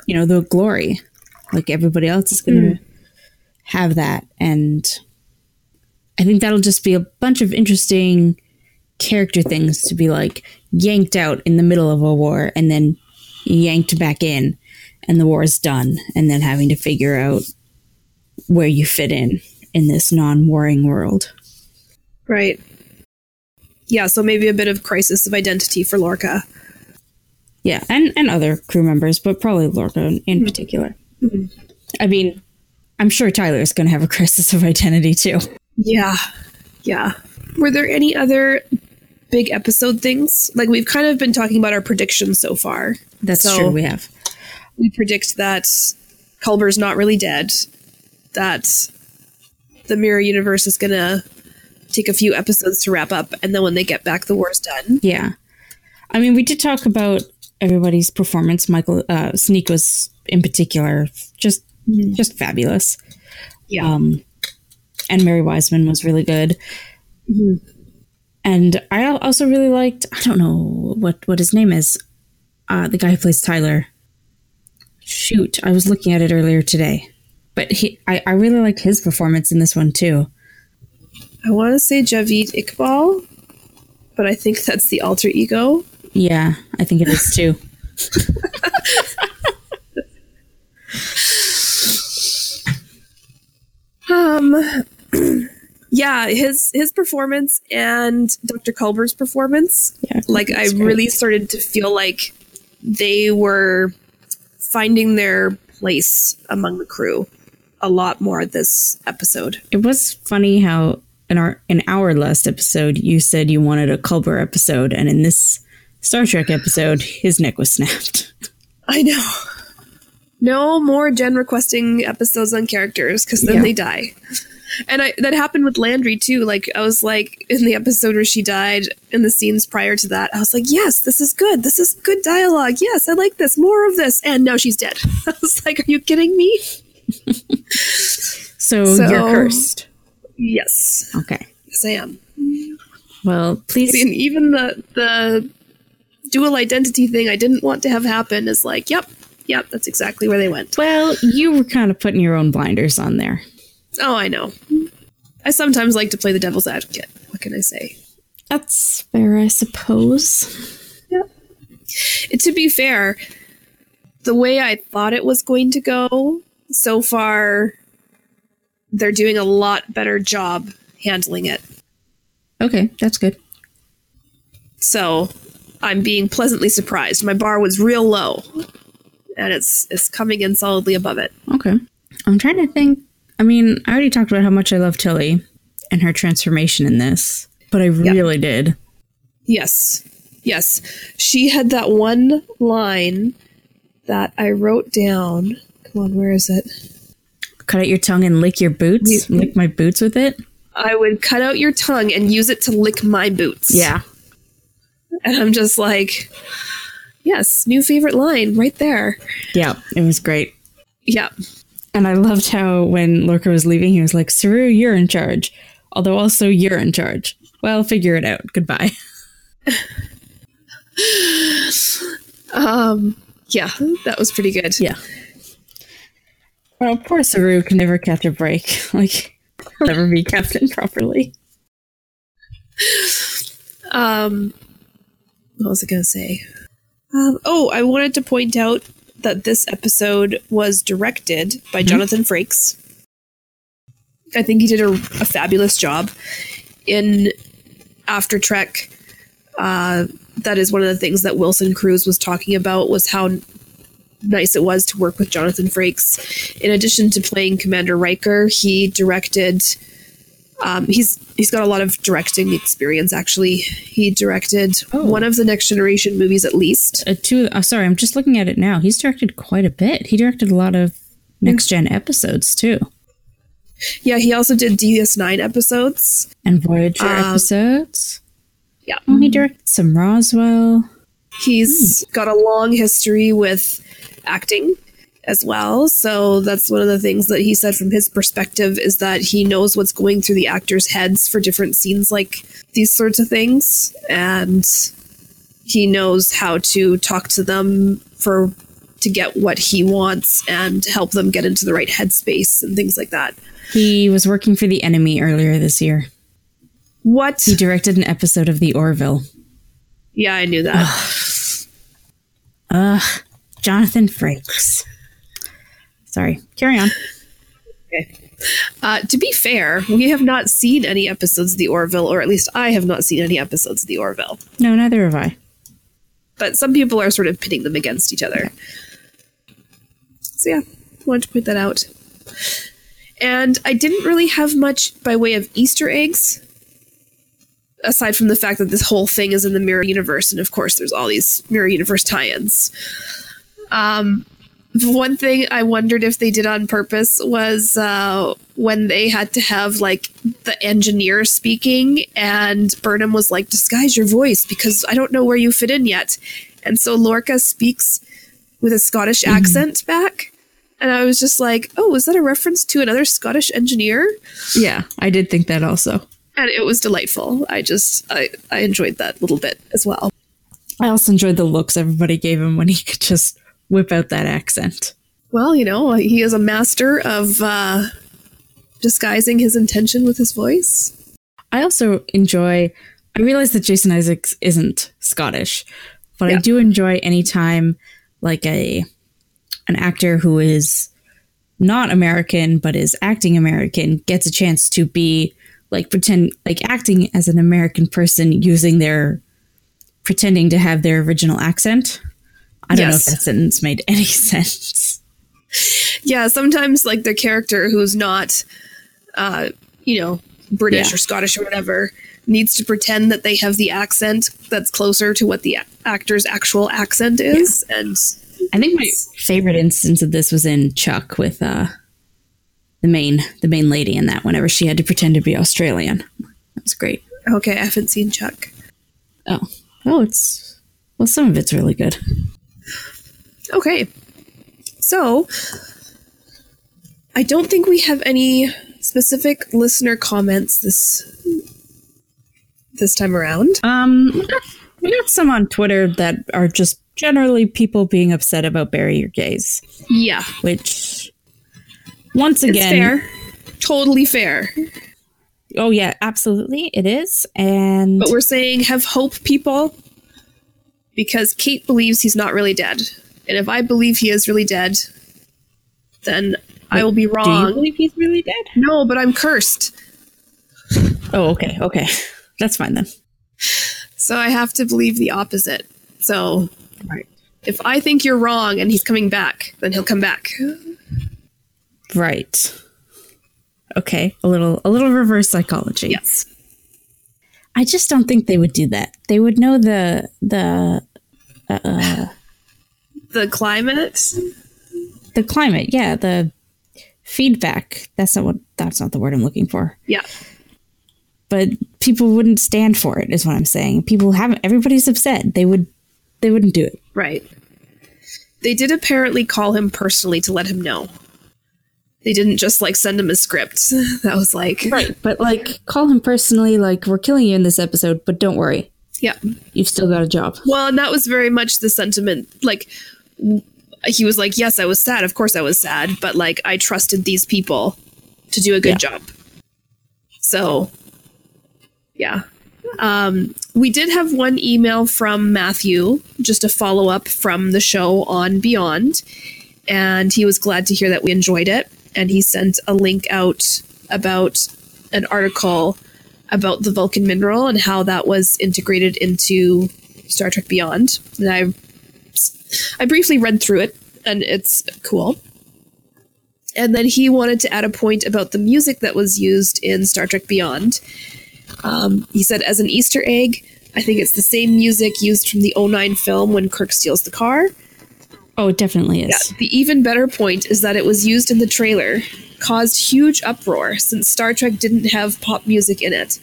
you know the glory. Like everybody else is going to mm. Have that and i think that'll just be a bunch of interesting character things to be like yanked out in the middle of a war and then yanked back in and the war is done and then having to figure out where you fit in in this non-warring world Right. Yeah, so maybe a bit of crisis of identity for Lorca. Yeah, and and other crew members, but probably Lorca in, in particular. Mm-hmm. I mean, I'm sure Tyler is going to have a crisis of identity too. Yeah. Yeah. Were there any other big episode things? Like we've kind of been talking about our predictions so far. That's So- true. We have. We predict that Culber's not really dead, that the mirror universe is going to take a few episodes to wrap up and then when they get back the war's done. Yeah, I mean, we did talk about everybody's performance. Michael uh, Sonequa was in particular just just fabulous, Yeah. um, and Mary Wiseman was really good. And I also really liked. I don't know what what his name is. Uh, the guy who plays Tyler. Shoot, I was looking at it earlier today, but he I, I really liked his performance in this one too. I want to say Javid Iqbal, but I think that's the alter ego. Yeah, I think it is too. (laughs) Um, (clears throat) yeah, his his performance and Dr. Culber's performance, Yeah, like I great. really started to feel like they were finding their place among the crew a lot more this episode. It was funny how in our in our last episode you said you wanted a Culber episode, and in this Star Trek episode, his neck was snapped. I know. No more Jenn requesting episodes on characters because then Yeah. they die. And I, that happened with Landry too. Like I was like in the episode where she died, in the scenes prior to that, I was like, "Yes, this is good. This is good dialogue. Yes, I like this. More of this." And now she's dead. (laughs) I was like, "Are you kidding me?" So, So- you're cursed. Yes, Okay. yes, I am. Well, please. And even the the dual identity thing I didn't want to have happen is like, "Yep, yep, that's exactly where they went." Well, you were kind of putting your own blinders on there. Oh, I know. I sometimes like to play the devil's advocate. What can I say? That's fair, I suppose. And to be fair, the way I thought it was going to go, so far, they're doing a lot better job handling it. Okay, that's good. So I'm being pleasantly surprised. My bar was real low, and it's it's coming in solidly above it. Okay. I'm trying to think. I mean, I already talked about how much I love Tilly and her transformation in this, but I really did. Yes. Yes. She had that one line that I wrote down. Come on, where is it? Cut out your tongue and lick your boots. You- lick my boots with it. I would cut out your tongue and use it to lick my boots. Yeah. And I'm just like, Yes, new favorite line right there. Yeah, it was great. Yeah. And I loved how when Lorca was leaving, he was like, Saru, you're in charge. Although also you're in charge. Well, figure it out. Goodbye. (laughs) Um yeah, that was pretty good. Yeah. Well, poor Saru can never catch a break. (laughs) Like, he'll never be captain properly. Um what was I gonna say? Um, oh, I wanted to point out that this episode was directed by Jonathan Frakes. I think he did a, a fabulous job in After Trek. Uh, that is one of the things that Wilson Cruz was talking about was how nice it was to work with Jonathan Frakes. In addition to playing Commander Riker, he directed. Um, he's he's got a lot of directing experience. Actually, he directed Oh. one of the Next Generation movies, at least. Uh, two, uh, sorry, I'm just looking at it now. He's directed quite a bit. He directed a lot of next gen episodes too, Yeah, he also did DS9 episodes. and Voyager Um, episodes. Yeah. Oh, he directed some Roswell. He's got a long history with acting as well. So that's one of the things that he said from his perspective is that he knows what's going through the actors' heads for different scenes like these sorts of things. And he knows how to talk to them for to get what he wants and help them get into the right headspace and things like that. He was working for the enemy earlier this year. What? He directed an episode of The Orville. Yeah, I knew that. (sighs) Ugh, Jonathan Frakes. Sorry, carry on. Okay. Uh, to be fair, we have not seen any episodes of The Orville, or at least I have not seen any episodes of The Orville. No, neither have I. But some people are sort of pitting them against each other. So yeah, wanted to point that out. And I didn't really have much by way of Easter eggs, aside from the fact that this whole thing is in the Mirror Universe, and of course, there's all these Mirror Universe tie-ins. Um, one thing I wondered if they did on purpose was uh, when they had to have like the engineer speaking, and Burnham was like, "Disguise your voice because I don't know where you fit in yet," and so Lorca speaks with a Scottish accent back. And I was just like, oh, is that a reference to another Scottish engineer? Yeah, I did think that also. And it was delightful. I just, I, I enjoyed that little bit as well. I also enjoyed the looks everybody gave him when he could just whip out that accent. Well, you know, he is a master of uh, disguising his intention with his voice. I also enjoy. I realize that Jason Isaacs isn't Scottish, but I do enjoy anytime like a an actor who is not American but is acting American gets a chance to be like pretend like acting as an American person using their pretending to have their original accent. I don't know if that sentence made (laughs) any sense. Yeah, sometimes like the character who's not, uh, you know, British Yeah. or Scottish or whatever needs to pretend that they have the accent that's closer to what the actor's actual accent is. And I think my favorite instance of this was in Chuck with uh, the main the main lady in that. Whenever she had to pretend to be Australian, that was great. okay, I haven't seen Chuck. Oh, oh, it's well, some of it's really good. Okay. So, I don't think we have any specific listener comments this this time around. Um, we got, we got some on Twitter that are just generally people being upset about bury your gays, Yeah, which once it's again, fair. Totally fair. oh yeah, absolutely, it is, and But we're saying have hope, people, because Cait believes he's not really dead. And if I believe he is really dead, then I will be wrong. do you believe he's really dead? no, but I'm cursed. Oh, okay, okay, (laughs) that's fine then. So I have to believe the opposite. So Right. if I think you're wrong and he's coming back, then he'll come back. Right. Okay, a little a little reverse psychology. Yes. I just don't think they would do that. They would know the the uh, uh, The climate. the climate. Yeah, the feedback. That's not what that's not the word I'm looking for. Yeah. But people wouldn't stand for it is what I'm saying. People haven't everybody's upset. They would they wouldn't do it. Right. They did apparently call him personally to let him know. They didn't just like send him a script. (laughs) That was like Right, but like call him personally like we're killing you in this episode, but don't worry. Yeah. You've still got a job. Well, and that was very much the sentiment. Like, w- he was like, Yes, I was sad. Of course I was sad. But like, I trusted these people to do a good Yeah. job. So, yeah. Um, we did have one email from Matthew, just a follow up from the show on Beyond. And he was glad to hear that we enjoyed it. And he sent a link out about an article about the Vulcan mineral and how that was integrated into Star Trek Beyond. And I, I briefly read through it, and it's cool. And then he wanted to add a point about the music that was used in Star Trek Beyond. Um, he said, as an Easter egg, I think it's the same music used from the 09 film when Kirk steals the car. Oh, it definitely is. Yeah, the even better point is that it was used in the trailer, caused huge uproar since Star Trek didn't have pop music in it.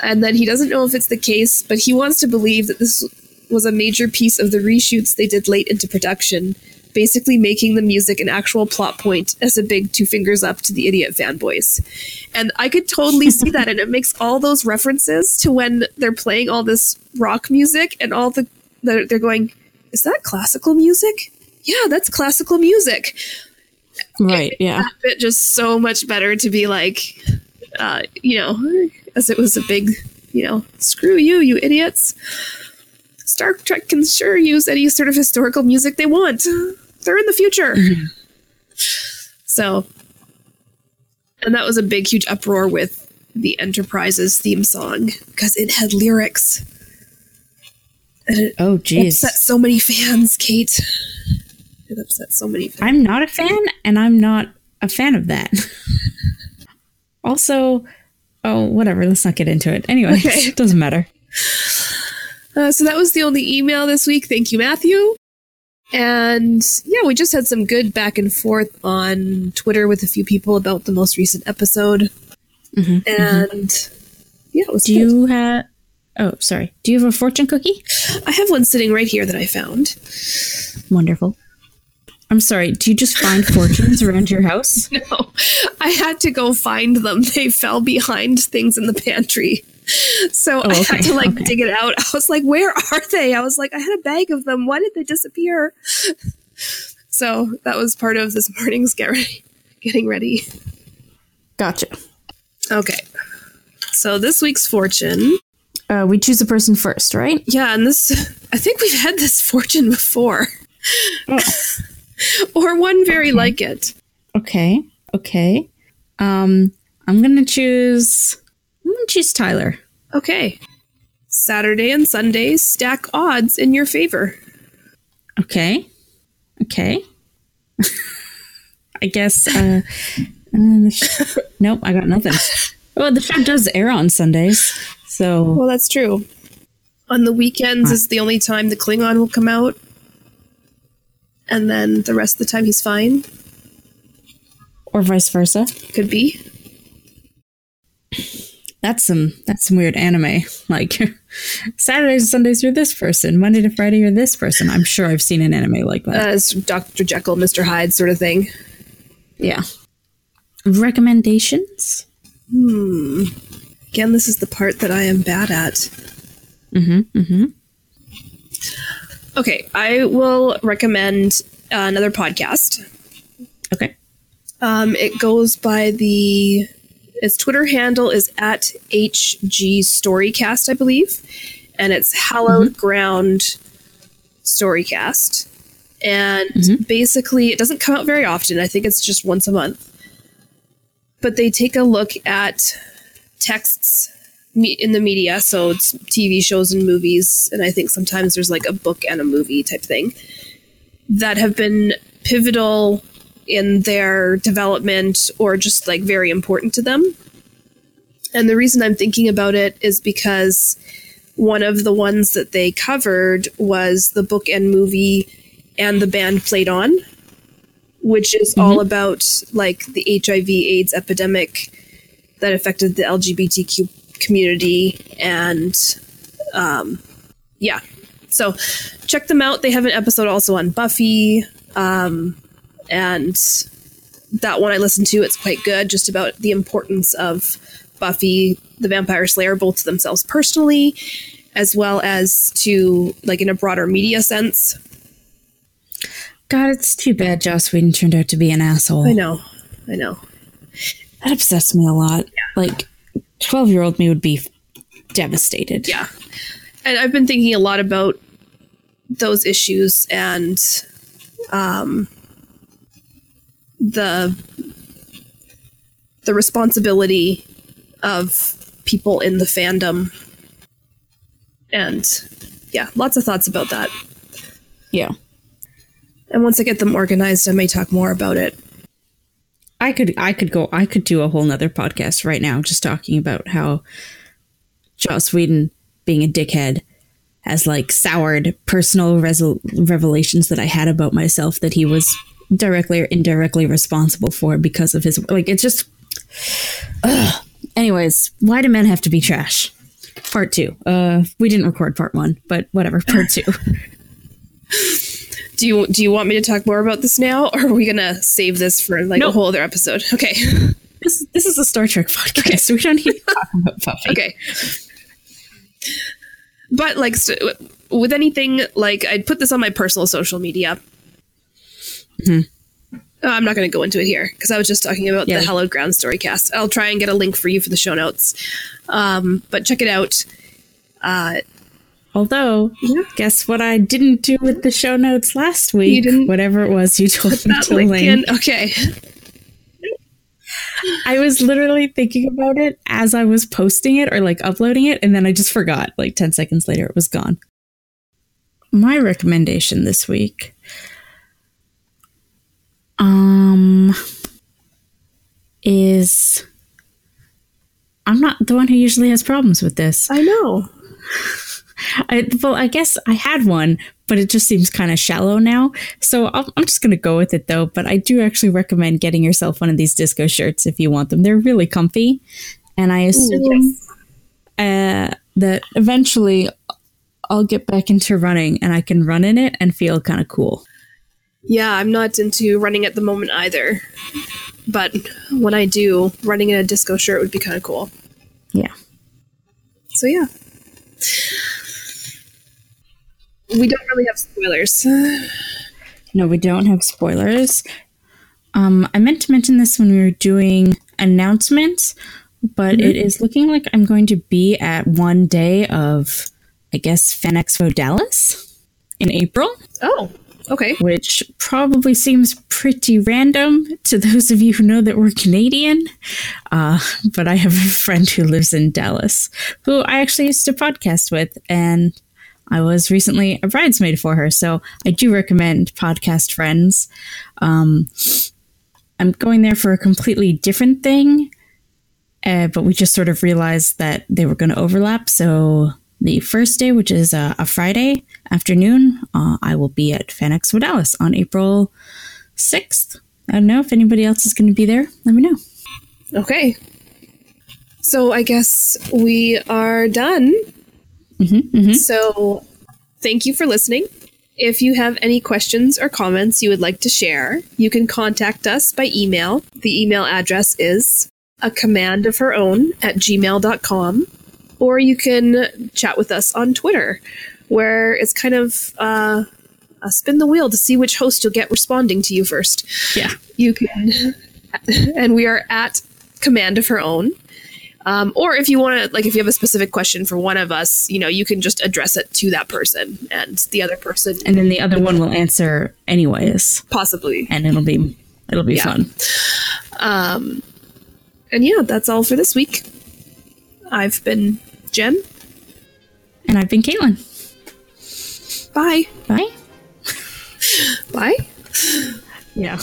And then he doesn't know if it's the case, but he wants to believe that this was a major piece of the reshoots they did late into production, basically making the music an actual plot point as a big two fingers up to the idiot fanboys. And I could totally see that, and it makes all those references to when they're playing all this rock music and all the they're, they're going, is that classical music? Yeah, that's classical music. Right, yeah. It just so much better to be like, uh, you know, as it was a big, you know, screw you, you idiots. Star Trek can sure use any sort of historical music they want. (gasps) They're in the future. Mm-hmm. So, and that was a big, huge uproar with the Enterprise's theme song because it had lyrics. And it Oh, jeez. It upset so many fans, Cait. It upset so many fans. I'm not a fan, and I'm not a fan of that. (laughs) also, oh, whatever. Let's not get into it. Anyway, Okay. it (laughs) doesn't matter. (laughs) Uh, so that was the only email this week. Thank you, Matthew. And yeah, we just had some good back and forth on Twitter with a few people about the most recent episode. Mhm, And yeah, it was Do good. you have? Oh, sorry. Do you have a fortune cookie? I have one sitting right here that I found. Wonderful. I'm sorry. Do you just find fortunes around your house? (laughs) No, I had to go find them. They fell behind things in the pantry. (laughs) So I Oh, had to like okay. dig it out. (laughs) I was like, where are they? I was like, I had a bag of them. Why did they disappear? (laughs) So that was part of this morning's get ready, getting ready. Gotcha. Okay. So this week's fortune. Uh, we choose a person first, right? Yeah, and this I think we've had this fortune before. Oh. or one very like it. Okay. Okay. Um, I'm gonna choose. Choose Tyler. Okay. Saturday and Sunday stack odds in your favor. Okay. Okay. (laughs) I guess. Uh, uh, sh- nope, I got nothing. Well, the show does air on Sundays, so Well, that's true. On the weekends is the only time the Klingon will come out. And then the rest of the time he's fine. or vice versa. Could be. That's some that's some weird anime. Like (laughs) Saturdays and Sundays you're this person, Monday to Friday you're this person. I'm sure I've seen an anime like that. As Dr. Jekyll, Mr. Hyde sort of thing. yeah. Recommendations? Hmm. Again, this is the part that I am bad at. Mm-hmm. Mm-hmm. Okay, I will recommend another podcast. Okay. Um, it goes by the its Twitter handle is at HG Storycast, I believe, and it's Hallowed mm-hmm. Ground Storycast. And mm-hmm. basically, it doesn't come out very often. I think it's just once a month. But they take a look at texts in the media, so it's TV shows and movies, and I think sometimes there's like a book and a movie type thing that have been pivotal in their development or just like very important to them. And the reason I'm thinking about it is because one of the ones that they covered was the book and movie and the band played on, which is all about like the HIV AIDS epidemic that affected the LGBTQ community and um, yeah. So check them out. They have an episode also on Buffy. Um, and that one I listened to, it's quite good, just about the importance of Buffy the Vampire Slayer, both to themselves personally, as well as to like in a broader media sense. God, it's too bad Joss Whedon turned out to be an asshole. I know. I know. That upsets me a lot. Like, 12 year old me would be devastated. Yeah. And I've been thinking a lot about those issues and um, the the responsibility of people in the fandom. And yeah lots of thoughts about that. Yeah. and once i get them organized i may talk more about it. I could I could go I could do a whole nother podcast right now just talking about how Joss Whedon being a dickhead has like soured personal resol- revelations that I had about myself that he was directly or indirectly responsible for because of his like it's just Ugh. anyways why do men have to be trash? Part two. Uh we didn't record part one but whatever part two. (laughs) Do you do you want me to talk more about this now or are we gonna save this for like a whole other episode? Okay. This, this is a star trek podcast. So we don't need to talk about (laughs) Buffy. okay. But like st- with anything like i'd put this on my personal social media Uh, i'm not going to go into it here because i was just talking about Yeah. the hallowed ground storycast i'll try and get a link for you for the show notes um, but check it out uh, Although, Yeah. guess what I didn't do with the show notes last week? Whatever it was you told me to link link. in okay (laughs) I was literally thinking about it as I was posting it or like uploading it, and then I just forgot. Like 10 seconds later, it was gone. My recommendation this week. Um is I'm not the one who usually has problems with this. i know (laughs) I, well, I guess I had one, but it just seems kind of shallow now. So I'll, I'm just going to go with it though. But I do actually recommend getting yourself one of these disco shirts if you want them. They're really comfy. And I assume uh, that eventually I'll get back into running and I can run in it and feel kind of cool. Yeah i'm not into running at the moment either. But when i do running in a disco shirt would be kind of cool. Yeah. so yeah. We don't really have spoilers. No, we don't have spoilers. Um, I meant to mention this when we were doing announcements, but it is looking like I'm going to be at one day of, I guess, Fan Expo Dallas in April, oh okay which probably seems pretty random to those of you who know that we're Canadian. Uh, but I have a friend who lives in Dallas who I actually used to podcast with, and I was recently a bridesmaid for her. So I do recommend Podcast Friends. Um, I'm going there for a completely different thing, uh, but we just sort of realized that they were going to overlap. So the first day, which is uh, a Friday afternoon, uh, I will be at Fan Expo Dallas on April 6th. I don't know if anybody else is going to be there. Let me know. okay so i guess we are done hmm So, thank you for listening. If you have any questions or comments you would like to share, you can contact us by email. The email address is a command of her own at gmail.com, or you can chat with us on Twitter, where it's kind of uh, a spin the wheel to see which host you'll get responding to you first. Yeah. You can, (laughs) and we are at command of her own. Um, or if you want to, like, if you have a specific question for one of us, you know, you can just address it to that person, and the other person And then the other one will answer anyways, possibly. and it'll be it'll be Yeah. fun. Um, and yeah, that's all for this week. I've been Jenn. And I've been Caitlin. Bye. Bye. (laughs) Bye. Yeah.